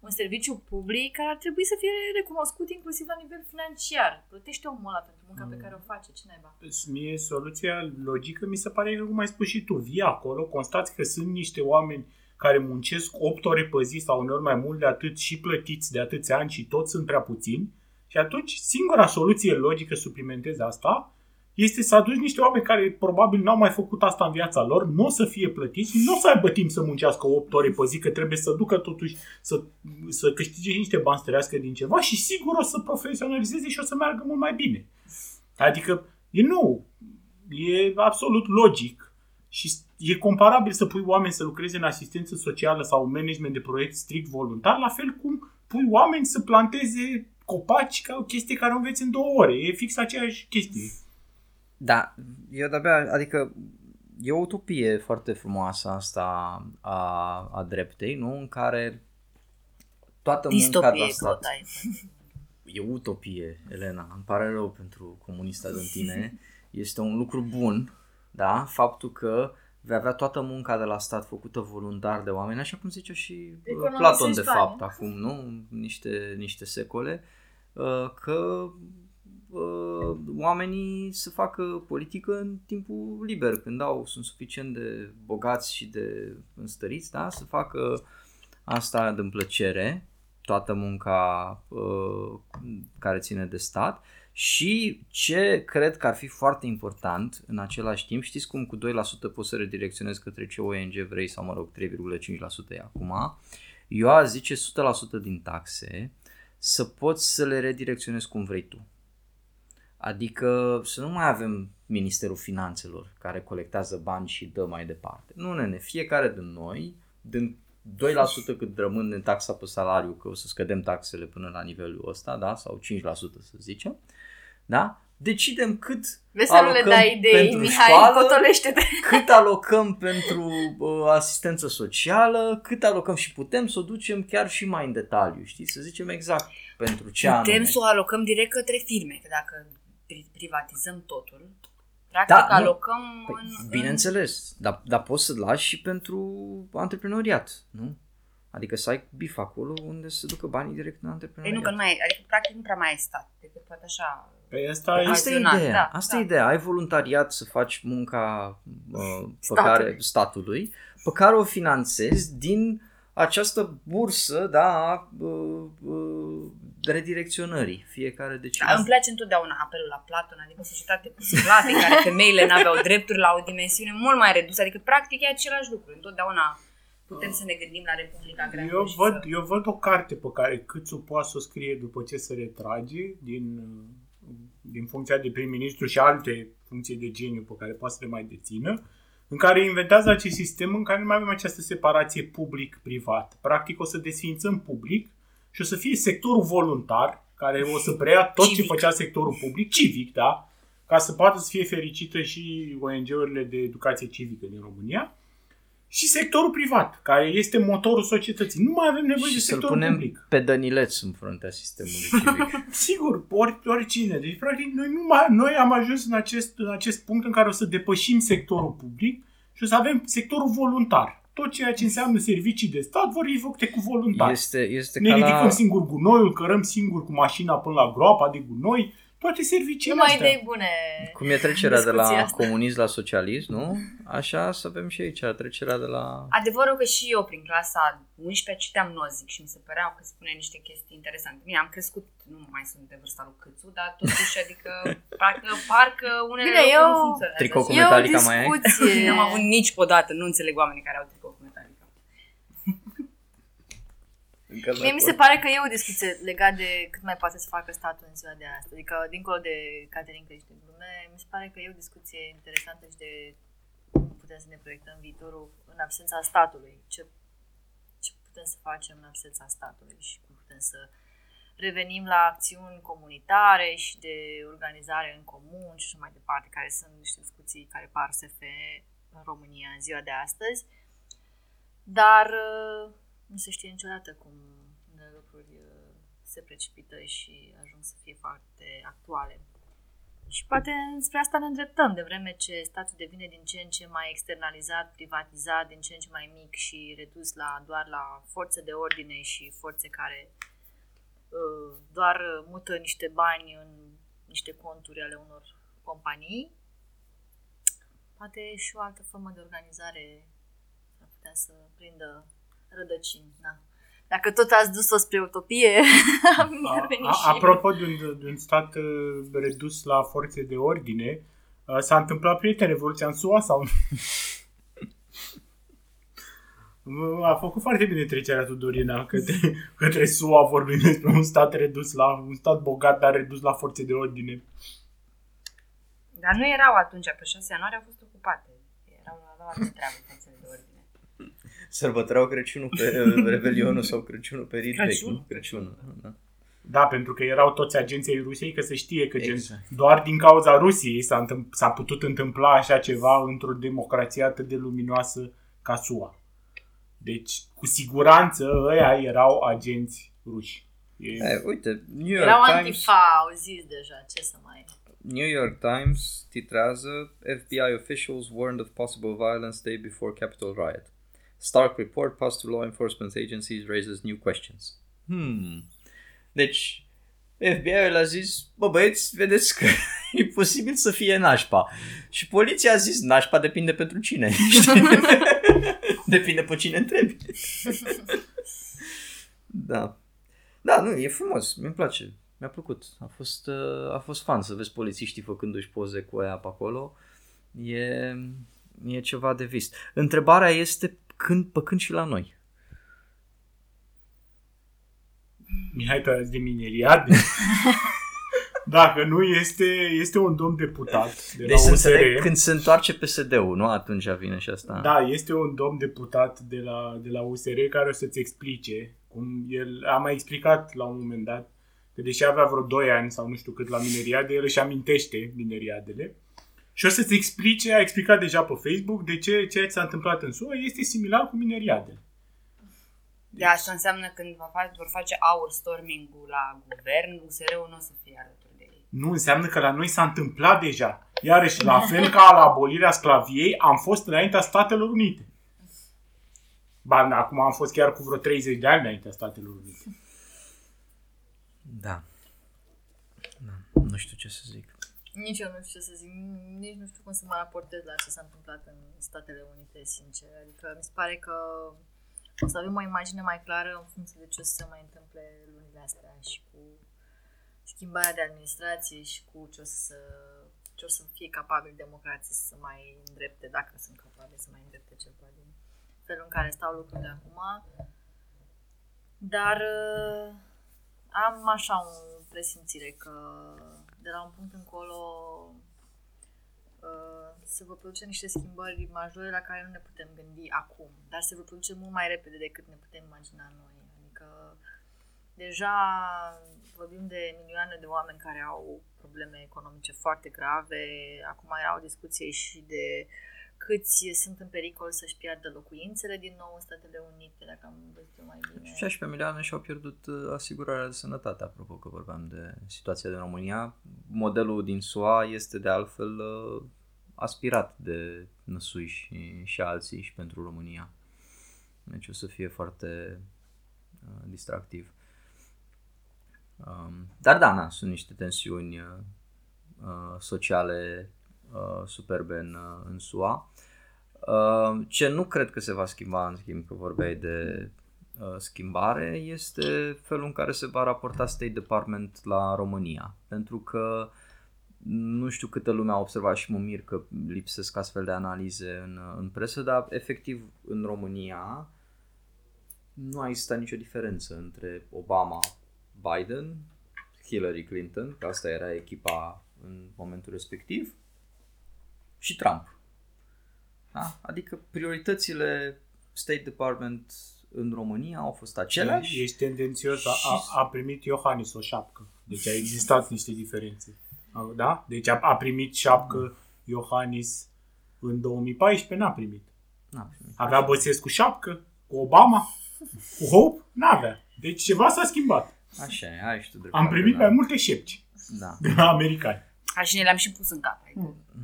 un serviciu public care ar trebui să fie recunoscut inclusiv la nivel financiar. Plătește omul ăla pentru munca mm. pe care o face, ce naiba? Mie soluția logică mi se pare că, cum ai spus și tu, vii acolo, constați că sunt niște oameni care muncesc 8 ore pe zi sau uneori mai mult de atât și plătiți de atâția ani și toți sunt prea puțini. Și atunci singura soluție logică, suplimentez asta, este să aduci niște oameni care probabil n-au mai făcut asta în viața lor, nu o să fie plătiți, nu o să aibă timp să muncească 8 ore pe zi, că trebuie să ducă totuși să, să câștige niște bani să din ceva și sigur o să profesionalizeze și o să meargă mult mai bine. Adică e nou, e absolut logic și e comparabil să pui oameni să lucreze în asistență socială sau management de proiect strict voluntar, la fel cum pui oameni să planteze copaci ca o chestie care o înveți în două ore. E fix aceeași chestie. Da, eu de-abia, adică e o utopie foarte frumoasă asta a, a dreptei, nu? În care toată Distopie munca de stat... E utopie, Elena, îmi pare rău pentru comunista din tine. Este un lucru bun, da? Faptul că vei avea toată munca de la stat făcută voluntar de oameni, așa cum zicea și uh, Platon de fapt acum, nu? Niște, niște secole, uh, că uh, oamenii să facă politică în timpul liber, când au, sunt suficient de bogați și de înstăriți, da? să facă asta din plăcere, toată munca uh, care ține de stat și ce cred că ar fi foarte important în același timp, știți cum cu 2% poți să redirecționezi către ce ONG vrei sau mă rog 3,5% e acum, eu aș zice 100% din taxe să poți să le redirecționezi cum vrei tu. Adică să nu mai avem Ministerul Finanțelor care colectează bani și dă mai departe. Nu, nene, fiecare din noi, din 2% cât rămân în taxa pe salariu, că o să scădem taxele până la nivelul ăsta, da, sau 5% să zicem, da? Decidem cât Veselule alocăm da idei, pentru Mihai, școală, cât alocăm pentru uh, asistență socială, cât alocăm și putem să o ducem chiar și mai în detaliu, știi? Să zicem exact pentru ce Putem anume. să o alocăm direct către firme, că dacă privatizăm totul, practic da, alocăm păi, în... Bineînțeles, dar, dar poți să lași și pentru antreprenoriat, nu? Adică să ai bif acolo unde se ducă banii direct în antreprenoriat. Ei, nu, că nu mai, adică practic nu prea mai ai stat, decât poate așa... Păi asta, păi asta e ideea, da, asta da. e ideea. Ai voluntariat să faci munca uh, pe care, statului, pe care o finanțezi din această bursă da, a uh, uh, redirecționării. Fiecare decizie. Da, îmi place întotdeauna apelul la Platon, adică o societate cu sclave în care femeile nu aveau drepturi la o dimensiune mult mai redusă, adică practic e același lucru. Întotdeauna putem să ne gândim la Republica Greacă. Eu văd, să... eu văd o carte pe care Câțu poate să o scrie după ce se retrage din, din funcția de prim-ministru și alte funcții de geniu pe care poate să le mai dețină, în care inventează acest sistem în care nu mai avem această separație public-privat. Practic o să desfințăm public și o să fie sectorul voluntar, care o să preia tot civic. ce făcea sectorul public, civic, da? Ca să poată să fie fericită și ONG-urile de educație civică din România și sectorul privat, care este motorul societății. Nu mai avem nevoie și de sectorul punem public. pe Dănileț în fruntea sistemului civic. Sigur, ori, oricine. Deci, practic, noi, nu mai, noi am ajuns în acest, în acest punct în care o să depășim sectorul public și o să avem sectorul voluntar. Tot ceea ce înseamnă servicii de stat vor fi făcute cu voluntari. Este, este ne ridicăm la... singur gunoiul, cărăm singur cu mașina până la groapa de gunoi, poate servicii Numai astea. idei bune. Cum e trecerea de la Discuția asta. comunism la socialism, nu? Așa să avem și aici trecerea de la... Adevărul că și eu prin clasa 11 citeam Nozick și mi se păreau că spune niște chestii interesante. Bine, am crescut, nu mai sunt de vârsta lui Câțu, dar totuși, adică, parcă, parcă unele Bine, lucruri eu- nu funcționează. Tricou cu E o Metallica mai ai? discuție. Nu am avut niciodată, nu înțeleg oamenii care au tricou cu Metallica. Mie mi se pare că e o discuție legat de cât mai poate să facă statul în ziua de astăzi. Adică, dincolo de Caterin Crește glume, mi se pare că e o discuție interesantă și de cum putem să ne proiectăm viitorul în absența statului. Ce, ce putem să facem în absența statului și cum putem să revenim la acțiuni comunitare și de organizare în comun și așa mai departe, care sunt niște discuții care par SF în România în ziua de astăzi. Dar uh, nu se știe niciodată cum unele lucruri uh, se precipită și ajung să fie foarte actuale. Și poate spre asta ne îndreptăm, de vreme ce statul devine din ce în ce mai externalizat, privatizat, din ce în ce mai mic și redus la doar la forțe de ordine și forțe care uh, doar mută niște bani în niște conturi ale unor companii. Poate și o altă formă de organizare ar putea să prindă rădăcini. Da. Dacă tot ați dus-o spre utopie, mi-ar A, veni a, și apropo de un, de un stat uh, redus la forțe de ordine, uh, s-a întâmplat prieten Revoluția în SUA sau nu? A făcut foarte bine trecerea Tudorina către, către SUA, vorbim despre un stat redus la un stat bogat, dar redus la forțe de ordine. Dar nu erau atunci, pe 6 ianuarie au fost ocupate. Erau la altă treabă forțele de ordine. Sărbătoreau Crăciunul pe Revelionul sau Crăciunul pe Rit Vechi, Crăciun. nu? Crăciunul, da. Da, pentru că erau toți agenții ai Rusiei, că se știe că Exact. gen, doar din cauza Rusiei s-a, întâmpl- s-a putut întâmpla așa ceva într-o democrație atât de luminoasă ca SUA. Deci, cu siguranță, ăia erau agenți ruși. E, E, uite, New York erau Times, antifa auziți deja, ce să mai... New York Times titrează FBI officials warned of possible violence day before Capitol riot. Stark report passed to law enforcement agencies raises new questions. Hmm. Deci, FBI-ul a zis, bă băieți, vedeți că e posibil să fie nașpa. Și poliția a zis, nașpa depinde pentru cine. știi? depinde pe cine întrebi. da. Da, nu, e frumos, mi-mi place. Mi-a plăcut. A fost, uh, a fost fan să vezi polițiștii făcându-și poze cu aia pe acolo. E, e ceva de vis. Întrebarea este când, pe când și la noi. Mihai, tu azi de mineriat? Dacă nu, este, este un domn deputat de Deci la să înțeleg USR. când se întoarce PSD-ul, nu? Atunci vine și asta. Da, este un domn deputat de la, de la USR care o să-ți explice cum el a mai explicat la un moment dat că deși avea vreo 2 ani sau nu știu cât la mineriade, el își amintește mineriadele și o să-ți explice, a explicat deja pe Facebook de ce ceea ce s-a întâmplat în SUA este similar cu mineriadele. De asta înseamnă când va face, vor face aur storming-ul la guvern, USR-ul nu o să fie alături de ei. Nu înseamnă că la noi s-a întâmplat deja. Iarăși, la fel ca la abolirea sclaviei, am fost înaintea Statelor Unite. Ba, acum am fost chiar cu vreo 30 de ani înaintea Statelor Unite. Da. da. Nu știu ce să zic. Nici eu nu știu ce să zic, nici nu știu cum să mă raportez la ce s-a întâmplat în Statele Unite, sincer. Adică mi se pare că o să avem o imagine mai clară în funcție de ce o să se mai întâmple lunile astea și cu schimbarea de administrație și cu ce o să, ce o să fie capabili democrații să mai îndrepte, dacă sunt capabili să mai îndrepte ceva din felul în care stau lucrurile acum. Dar uh, am așa o presimțire că de la un punct încolo uh, se vor produce niște schimbări majore la care nu ne putem gândi acum, dar se vor produce mult mai repede decât ne putem imagina noi. Adică deja vorbim de milioane de oameni care au probleme economice foarte grave. Acum era o discuție și de câți sunt în pericol să-și piardă locuințele din nou în Statele Unite, dacă am văzut eu mai bine. 16 milioane și-au pierdut uh, asigurarea de sănătate, apropo că vorbeam de situația din România. Modelul din SUA este de altfel uh, aspirat de năsui și, și alții și pentru România. Deci o să fie foarte uh, distractiv. Um, dar da, na, sunt niște tensiuni uh, uh, sociale uh, superbe în, uh, în SUA. Uh, ce nu cred că se va schimba, în schimb, că vorbeai de uh, schimbare, este felul în care se va raporta State Department la România. Pentru că nu știu câtă lume a observat și mă mir că lipsesc astfel de analize în, în presă, dar efectiv în România nu a existat nicio diferență între Obama, Biden, Hillary Clinton, că asta era echipa în momentul respectiv, și Trump. Da? Adică prioritățile State Department în România au fost aceleași. Ești tendențios, a, a, a primit Iohannis o șapcă. Deci a existat niște diferențe. A- Da? Deci a, a primit șapcă Iohannis în 2014, n-a primit. N-a primit. Avea Băsescu șapcă cu Obama, cu Hope, n-avea. Deci ceva s-a schimbat. Așa e, ai și tu dreptate. Am primit da. mai multe șepci Da. de la americani. Așa și ne le-am și pus în cap. Adică,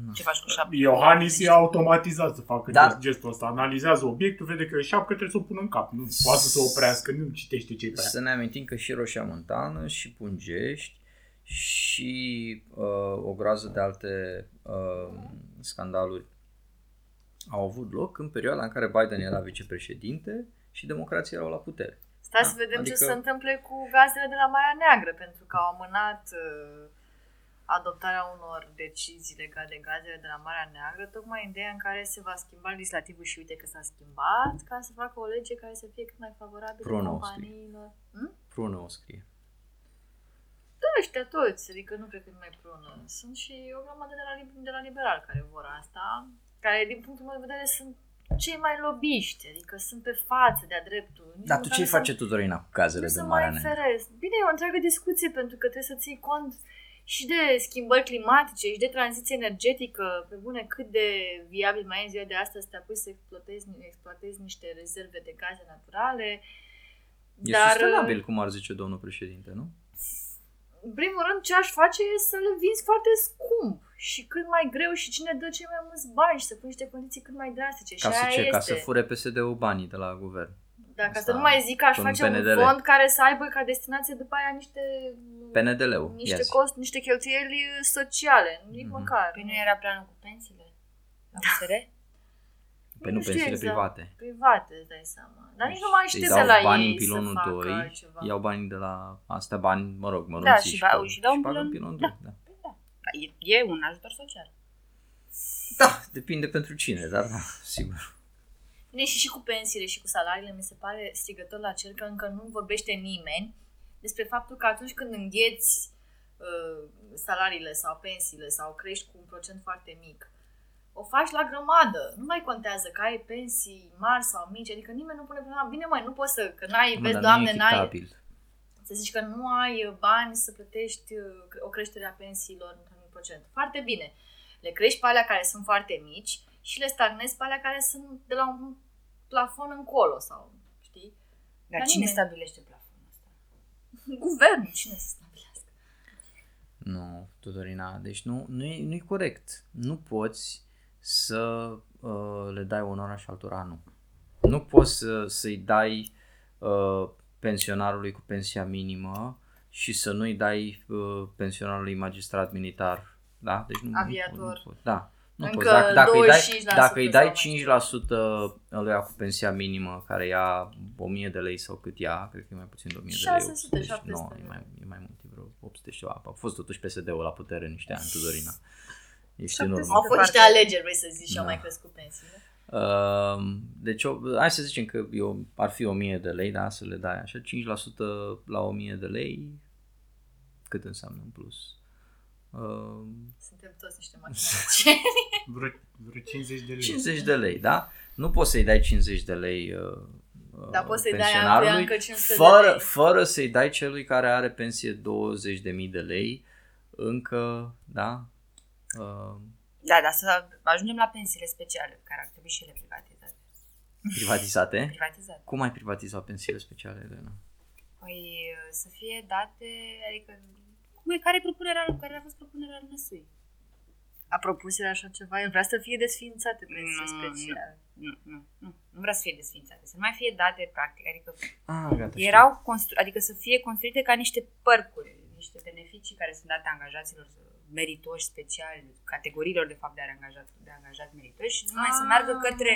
Mm. Ce faci cu șapte? Iohannis e automatizat să facă Da. da. gestul ăsta. Analizează obiectul, vede că e șapcă, trebuie să o pună în cap. Nu poate să se oprească, nu citește ce vrea. Să ne amintim că și Roșia Montană, și Pungești, și uh, o groază de alte uh, scandaluri au avut loc în perioada în care Biden era vicepreședinte și democrații erau la putere. Stai Da, să vedem adică- ce se întâmplă cu gazele de la Marea Neagră, pentru că au amânat uh, adoptarea unor decizii legate de gazele de la Marea Neagră, tocmai în ideea în care se va schimba legislativul și uite că s-a schimbat, ca să facă o lege care să fie cât mai favorabilă Prună o companiilor. Hm? Prună o scrie. Da, ăștia toți, adică nu cred că numai prună. Sunt și o grămadă de la, lib- de la liberal care vor asta, care din punctul meu de vedere sunt cei mai lobiști, adică sunt pe față de-a dreptul. Nici Dar tu măcar ce nu face Tudorina cu cazele nu de să Marea mai Neagră? ferez. Bine, e o întreagă discuție pentru că trebuie să ții cont și de schimbări climatice și de tranziție energetică, pe bune cât de viabil mai e în ziua de astăzi să te apuci să exploatezi, exploatezi niște rezerve de gaze naturale. E dar, sustenabil, cum ar zice domnul președinte, nu? în primul rând, ce aș face e să le vinzi foarte scump și cât mai greu și cine dă cei mai mulți bani și să pui niște condiții cât mai drastice. Ca și să aia ce? este. Ca să fure PSD-ul banii de la guvern. Da, ca să Asta, nu mai zic că aș cu un face un PNDL. fond care să aibă ca destinație după aia niște PNDL-ul, niște yes. cost, niște cheltuieli sociale, nici Mhm. măcar. Păi nu era planul cu pensiile? La USR? Păi nu, știu pensiile exact. private. Private, îți dai seama. Dar nici nu mai Îi știu dau de la bani ei în pilonul să facă 2, altceva. iau banii de la astea bani, mă rog, mărunții și ba- și dau în bagă în pilon- pilonul 2. Da. E, e un ajutor social. da, depinde pentru cine, dar da, sigur. Bine, și și cu pensiile și cu salariile mi se pare strigător la cer că încă nu vorbește nimeni despre faptul că atunci când îngheți uh, salariile sau pensiile sau crești cu un procent foarte mic, o faci la grămadă. Nu mai contează că ai pensii mari sau mici, adică nimeni nu pune problema. Bine, mai nu poți să, că n-ai, Mă, vezi, dar doamne, nu e n-ai, echitabil. să zici că nu ai uh, bani să plătești uh, o creștere a pensiilor într-un anumit procent. Foarte bine. Le crești pe alea care sunt foarte mici și le stagnezi pe alea care sunt de la un plafon încolo sau, știi? Dar Dar cine nimeni. stabilește plafonul ăsta? Guvernul, cine să stabilească? Nu, Tudorina, deci nu, nu, e, nu e corect. Nu poți să uh, le dai onora și altora nu. Nu poți să, să-i dai uh, pensionarului cu pensia minimă și să nu-i dai uh, pensionarului magistrat militar. Da? Deci nu, Aviator. Nu, nu poți. Da. Nu Încă poți. Dacă, dacă, îi dai, 25% dacă îi dai sau 5% ăluia cu pensia minimă care ia 1000 de lei sau cât ia, cred că e mai puțin de 1000 de lei. 600, 800, 700 nu, e mai, e mai mult, e vreo 800 și ceva. A fost totuși PSD-ul la putere în niște ani, Tudorina. Ești în 700. urmă. Au fost niște Departe. alegeri, vrei să zici, și au Da. mai crescut pensiile. Uh, deci, o, hai să zicem că eu, ar fi 1000 de lei, da, să le dai așa, 5% la 1000 de lei, cât înseamnă în plus? Uh, Suntem toți niște matematici. Vreo, vreo 50 de lei. 50 de lei, da? Nu poți să-i dai 50 de lei uh, uh, Dar poți să-i dai pensionarului altuia încă 500 de fără, lei. fără să-i dai celui care are pensie 20.000 de lei încă, da? Uh, Da, dar să ajungem la pensiile speciale, care ar trebui și ele privatizate. privatizate? Privatizate. Cum ai privatizat pensiile speciale, Elena? Păi să fie date, adică cum e, care e propunerea, care a fost propunerea lui Năsui? A propus el așa ceva? El vrea să fie desființate pensiile Nu, speciale. Nu, nu, nu, nu nu vrea să fie desfințate, să nu mai fie date practic, adică Ah, gata, știu. erau constru- adică să fie construite ca niște părcuri, niște beneficii care sunt date angajaților meritoși speciali, categoriilor de fapt de angajat, de angajat meritoși și numai să meargă către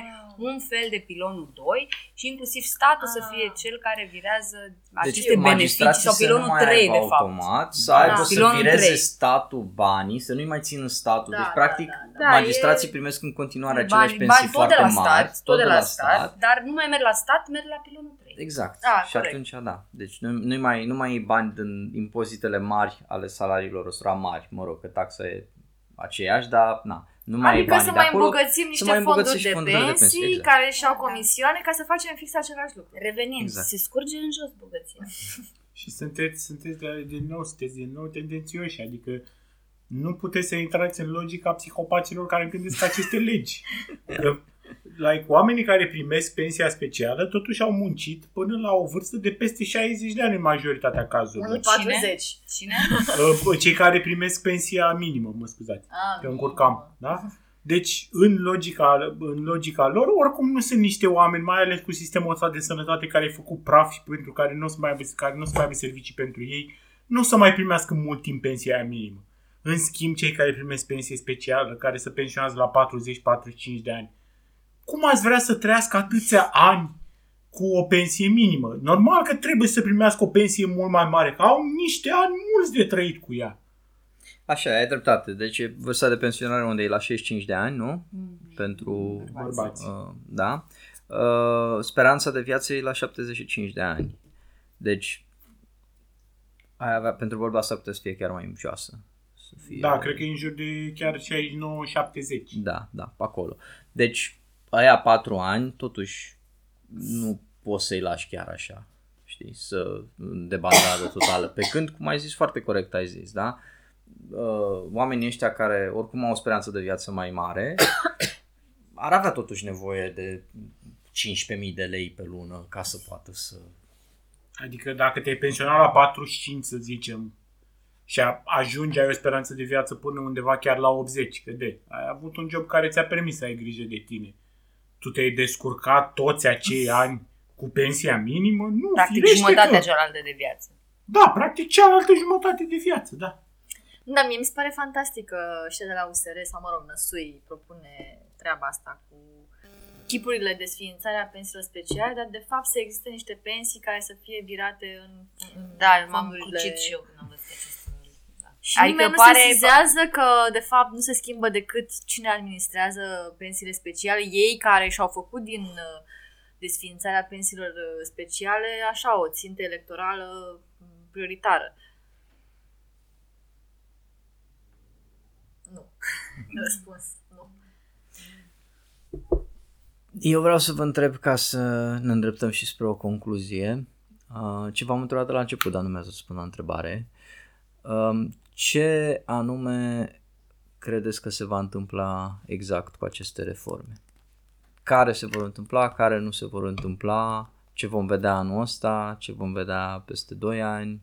un fel de pilonul 2 și inclusiv statul să Ah. fie cel care virează Deci aceste beneficii magistrații sau să nu pilonul mai 3 aibă de fapt. automat, să Da. aibă să Pilonul vireze trei. statul banii, să nu-i mai țină statul. Da, deci, da, practic, da, da. magistrații Da, e- primesc în continuare Bani- aceleași bani pensii tot foarte de la mari, stat, tot de la stat, dar nu mai merg la stat, merg la pilonul 3. Exact. Da, și corect. atunci, da. Deci nu, nu mai, nu mai e bani din impozitele mari ale salariilor ăstora mari. Mă rog, că taxa e aceeași, dar na, nu mai e Adică bani să de mai acolo. îmbogățim niște mai îmbogățim fonduri și de fondurile de pensii, pensii, exact. care și-au Da. comisioane ca să facem fix același lucru. Revenind, Exact. se scurge în jos bogăția. Și sunteți, sunteți de, din nou, sunteți din nou tendențioși, adică nu puteți să intrați în logica psihopaților care gândesc aceste legi. Că, like, oamenii care primesc pensia specială totuși au muncit până la o vârstă de peste 60 de ani în majoritatea cazurilor. Unul Cine? 40. Cine? Uh, Cei care primesc pensia minimă, mă scuzați, Ah, că încurcam, da? Deci, în logica, în logica lor, oricum nu sunt niște oameni, mai ales cu sistemul ăsta de sănătate care e făcut praf și pentru care nu o să mai aibă, care nu o să mai aibă servicii pentru ei, nu o să mai primească mult timp pensia aia minimă. În schimb, cei care primesc pensie specială, care se pensionează la 40-45 de ani, cum ați vrea să trăiască atâția ani cu o pensie minimă? Normal că trebuie să primească o pensie mult mai mare, că au niște ani mulți de trăit cu ea. Așa, ai dreptate. Deci e vârsta de pensionare unde e la 65 de ani, nu? Pentru Bărbați. Uh, da. Uh, speranța de viață e la 75 de ani. Deci, ai avea, pentru vorba asta putea să fie chiar mai joasă. Să fie, Da, cred că e în jur de chiar 69-70. Da, da, pe acolo. Deci, aia patru ani, totuși, nu poți să-i lași chiar așa, știi, să de bandadă totală. Pe când, cum ai zis, foarte corect ai zis, da? Uh, oamenii ăștia care oricum au o speranță de viață mai mare, ar avea totuși nevoie de 15.000 de lei pe lună ca să poată să... Adică dacă te-ai pensionat la 45, să zicem, și a- ajungi, ai o speranță de viață până undeva chiar la 80, că de, ai avut un job care ți-a permis să ai grijă de tine. Tu te-ai descurcat toți acei ani cu pensia minimă? Nu, Practic firește jumătatea că... cealaltă de viață. Da, practic cealaltă jumătate de viață, da. Da, mie mi se pare fantastic că ăștia de la USR sau, mă rog, Năsui propune treaba asta cu chipurile de sființare a pensiilor speciale, dar de fapt să existe niște pensii care să fie virate în, în Da, m-am fondurile- crucit și eu când am văzut acest da. Și Adică nimeni nu pare- se sizează că, de fapt, nu se schimbă decât cine administrează pensiile speciale. Ei care și-au făcut din uh, desființarea pensiilor uh, speciale, așa, o țintă electorală mm, prioritară. Nu. Răspuns, nu. Eu vreau să vă întreb ca să ne îndreptăm și spre o concluzie. Uh, ce v-am întrebat de la început, dar nu mi-ați răspuns la întrebare. Um, ce anume credeți că se va întâmpla exact cu aceste reforme? Care se vor întâmpla, care nu se vor întâmpla, ce vom vedea anul ăsta, ce vom vedea peste 2 ani,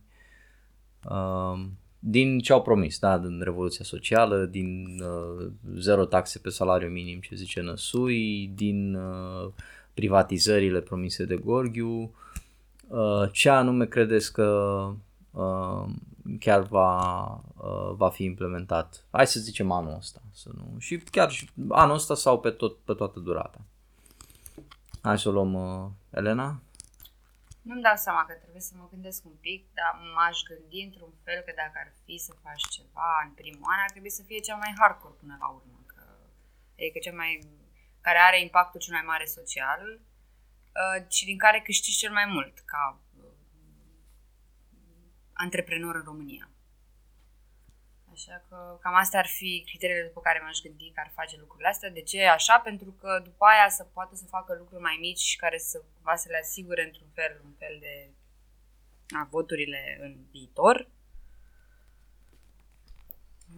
um, din ce au promis, da, din Revoluția Socială, din uh, zero taxe pe salariu minim, ce zice Năsui, din uh, privatizările promise de Gorghiu, uh, ce anume credeți că uh, chiar va, uh, va fi implementat? Hai să zicem anul ăsta, să nu, și chiar și anul ăsta sau pe, tot, pe toată durata. Hai să o luăm, uh, Elena? Nu-mi dau seama că trebuie să mă gândesc un pic, dar m-aș gândi într-un fel că dacă ar fi să faci ceva în primul an, ar trebui să fie cea mai hardcore până la urmă. Că, adică cea mai, care are impactul cel mai mare social uh, și din care câștigi cel mai mult ca uh, antreprenor în România. Așa că cam astea ar fi criteriile după care m-aș gândi că ar face lucrurile astea. De ce așa? Pentru că după aia să poată să facă lucruri mai mici care să va să le asigure într-un fel, un fel de a, voturile în viitor.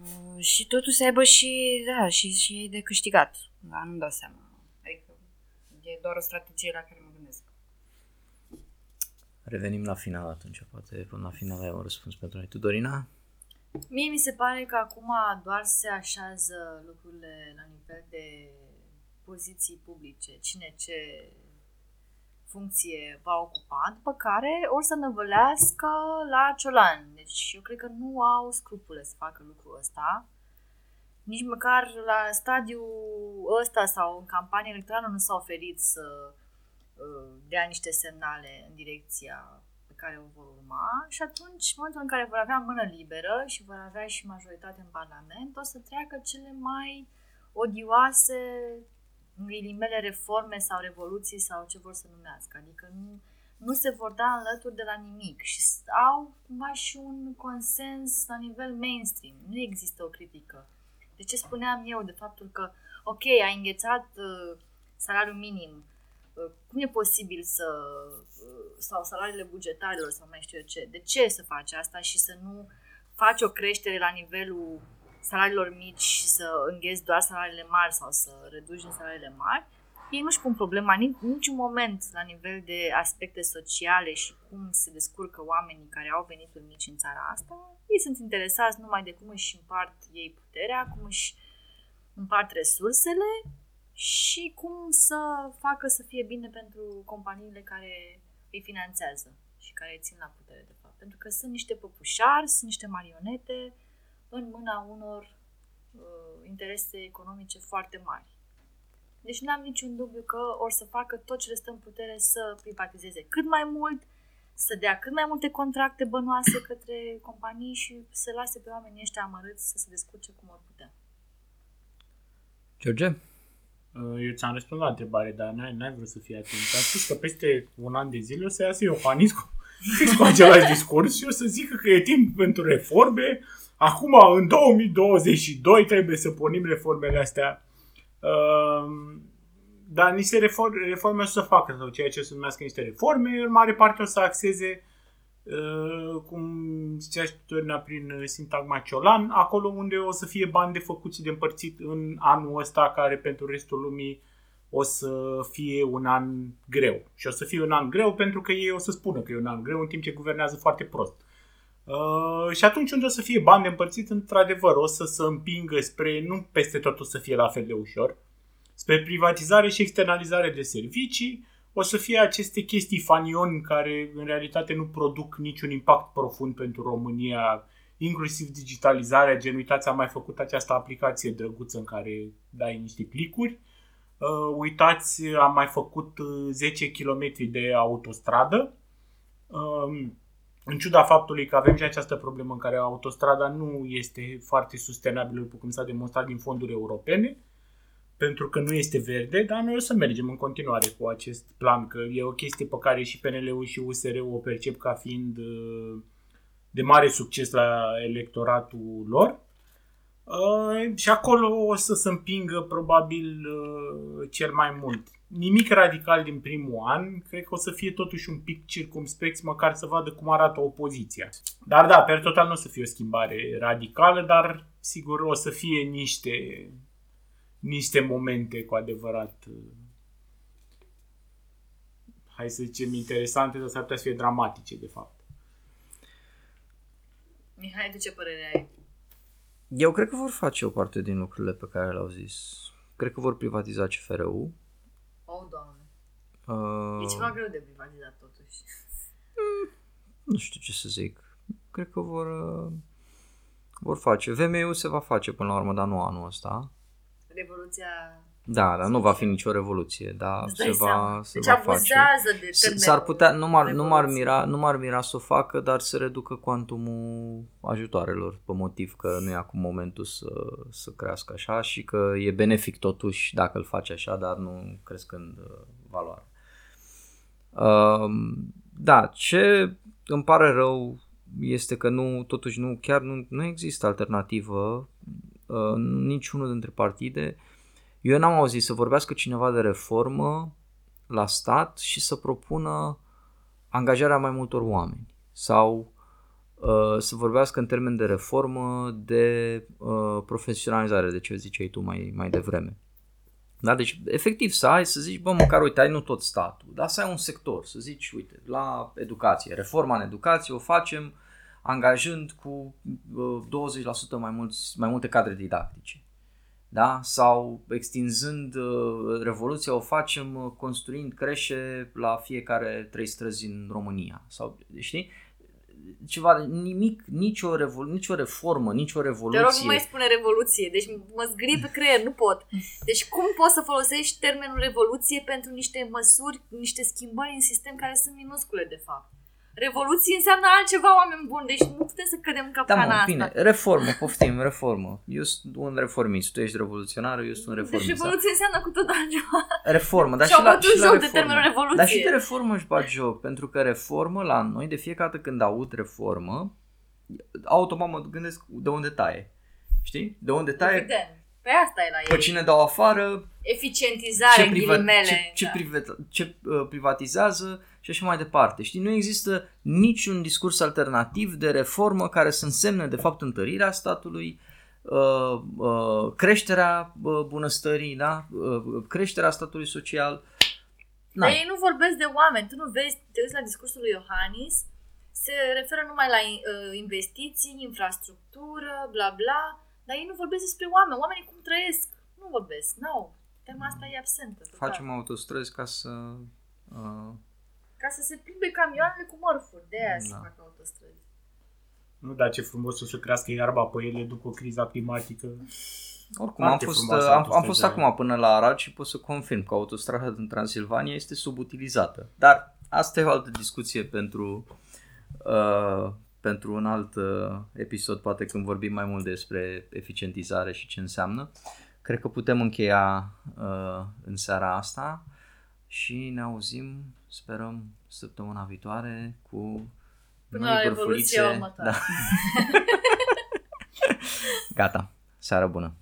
Uh, Și totul să aibă și, da, și, și ei de câștigat. Da, nu-mi dau seama. Adică e doar o strategie la care mă gândesc. Revenim la final atunci, poate până la final ai un răspuns pentru noi. Tu, Dorina? Mie mi se pare că acum doar se așează lucrurile la nivel de poziții publice. Cine ce funcție va ocupa, după care or să năvălească la ciolan. Deci eu cred că nu au scrupule să facă lucrul ăsta. Nici măcar la stadiul ăsta sau în campanie electorală nu s-a oferit să uh, dea niște semnale în direcția pe care o vor urma și atunci, în momentul în care vor avea mână liberă și vor avea și majoritate în Parlament, o să treacă cele mai odioase în ghilimele reforme sau revoluții sau ce vor să numească. Adică nu, nu se vor da înlături de la nimic și au cumva și un consens la nivel mainstream. Nu există o critică. De ce spuneam eu de faptul că, ok, ai înghețat uh, salariul minim, uh, cum e posibil să, uh, sau salariile bugetarilor sau mai știu eu ce, de ce să faci asta și să nu faci o creștere la nivelul salariilor mici și să îngheți doar salariile mari sau să reduci din salariile mari, ei nu-și pun problema nici, niciun moment la nivel de aspecte sociale și cum se descurcă oamenii care au venituri mici în țara asta. Ei sunt interesați numai de cum își împart ei puterea, cum își împart resursele și cum să facă să fie bine pentru companiile care îi finanțează și care îi țin la putere, de fapt. Pentru că sunt niște păpușari, sunt niște marionete, în mâna unor uh, interese economice foarte mari. Deci nu am niciun dubiu că or să facă tot ce le stă în putere să privatizeze cât mai mult, să dea cât mai multe contracte bănoase către companii și să lase pe oamenii ăștia amărâți să se descurce cum ar putea. George? Uh, eu ți-am răspuns la întrebare, dar n-ai, n-ai vrut să fii atent. Am spus că peste un an de zile o să iasă Iohannis cu, fix cu același discurs și o să zică că e timp pentru reforme, Acum, în 2022, trebuie să pornim reformele astea. Uh, dar niște reforme, reforme o să facă, sau ceea ce se numească niște reforme, în mare parte o să axeze, uh, cum zicea și Torina prin sintagma ciolan, acolo unde o să fie bani de făcuți de împărțit în anul ăsta, care pentru restul lumii o să fie un an greu. Și o să fie un an greu pentru că ei o să spună că e un an greu, în timp ce guvernează foarte prost. Uh, și atunci unde o să fie bani de împărțit, într-adevăr, o să se împingă spre, nu peste tot o să fie la fel de ușor, spre privatizare și externalizare de servicii, o să fie aceste chestii fanion care în realitate nu produc niciun impact profund pentru România, inclusiv digitalizarea, gen uitați, am mai făcut această aplicație drăguță în care dai niște clicuri, uh, uitați, am mai făcut 10 uh, km de autostradă, uh, în ciuda faptului că avem și această problemă în care autostrada nu este foarte sustenabilă, după cum s-a demonstrat din fonduri europene, pentru că nu este verde, dar noi o să mergem în continuare cu acest plan, că e o chestie pe care și PNL-ul și USR o percep ca fiind uh, de mare succes la electoratul lor. Uh, și acolo o să se împingă probabil uh, cel mai mult nimic radical din primul an, cred că o să fie totuși un pic circumspect, măcar să vadă cum arată opoziția. Dar da, per total nu o să fie o schimbare radicală, dar sigur o să fie niște, niște momente cu adevărat hai să zicem interesante, dar s-ar putea să fie dramatice de fapt. Mihai, de ce părere ai? Eu cred că vor face o parte din lucrurile pe care le-au zis. Cred că vor privatiza CFR-ul Oh, doamne. Uh, e ceva greu de privatizat totuși. Nu știu ce să zic. Cred că vor, uh, vor face. VMU se va face până la urmă, dar nu anul ăsta. Revoluția da, dar nu va fi nicio revoluție, dar se va, se deci va face. de S-ar putea, nu m-ar, nu, m-ar mira, nu m-ar mira să o facă, dar să reducă cuantumul ajutoarelor pe motiv că nu e acum momentul să, să crească așa și că e benefic totuși dacă îl face așa, dar nu crescând uh, valoarea. Uh, da, ce îmi pare rău este că nu, totuși nu, chiar nu, nu există alternativă uh, niciunul dintre partide uh, eu n-am auzit să vorbească cineva de reformă la stat și să propună angajarea mai multor oameni sau uh, să vorbească în termen de reformă de uh, profesionalizare, de ce ziceai tu mai, mai devreme. Da? Deci, efectiv, să ai, să zici, bă, măcar, uite, ai nu tot statul, dar să ai un sector, să zici, uite, la educație, reforma în educație o facem angajând cu uh, 20% mai, mulți, mai multe cadre didactice da? sau extinzând uh, revoluția o facem uh, construind creșe la fiecare trei străzi în România sau știi? ceva, nimic, nicio, revol, nicio reformă, nicio revoluție. Te rog, nu mai spune revoluție, deci mă zgrie pe creier, nu pot. Deci cum poți să folosești termenul revoluție pentru niște măsuri, niște schimbări în sistem care sunt minuscule, de fapt? Revoluție înseamnă altceva, oameni buni, deci nu putem să cădem în Da, capcana mă, asta. bine, reformă, poftim, reformă. Eu sunt un reformist, tu ești revoluționar, eu sunt un Deci reformist. da. revoluție înseamă cu tot altceva. Reformă, dar și Și-au la, bătut și la joc de reformă. termenul revoluție. Dar și de reformă își bat joc, pentru că reformă la noi, de fiecare dată când aud reformă, automat mă gândesc de unde taie. Știi? De unde taie, Evident. Pe asta e la pe ei. cine dau afară, Eficientizare, ce, în priva- ghilimele. ce, ce, da. priva- ce uh, privatizează și așa mai departe. Știi, nu există niciun discurs alternativ de reformă care să însemne de fapt întărirea statului, uh, uh, creșterea uh, bunăstării, da? uh, creșterea statului social. Dar N-ai. ei nu vorbesc de oameni. Tu nu vezi, te uiți la discursul lui Iohannis, se referă numai la uh, investiții, infrastructură, bla bla, dar ei nu vorbesc despre oameni. Oamenii cum trăiesc? Nu vorbesc, nu. Tema asta e absentă. Total. Facem autostrăzi ca să... Uh, Ca să se plimbe camioanele cu mărfuri, de aia se Da. fac autostrăzi. Nu, dar ce frumos o să crească iarba pe ele după criza climatică. oricum, am Foarte fost, frumoasă uh, am, am fost autostrăzile. acum până la Arad și pot să confirm că autostrada din Transilvania este subutilizată. Dar asta e o altă discuție pentru, uh, pentru un alt uh, episod, poate când vorbim mai mult despre eficientizare și ce înseamnă. Cred că putem încheia uh, în seara asta și ne auzim, sperăm, săptămâna viitoare cu Până noi la bârfulițe. revoluția următoare. Da. Gata. Seară bună.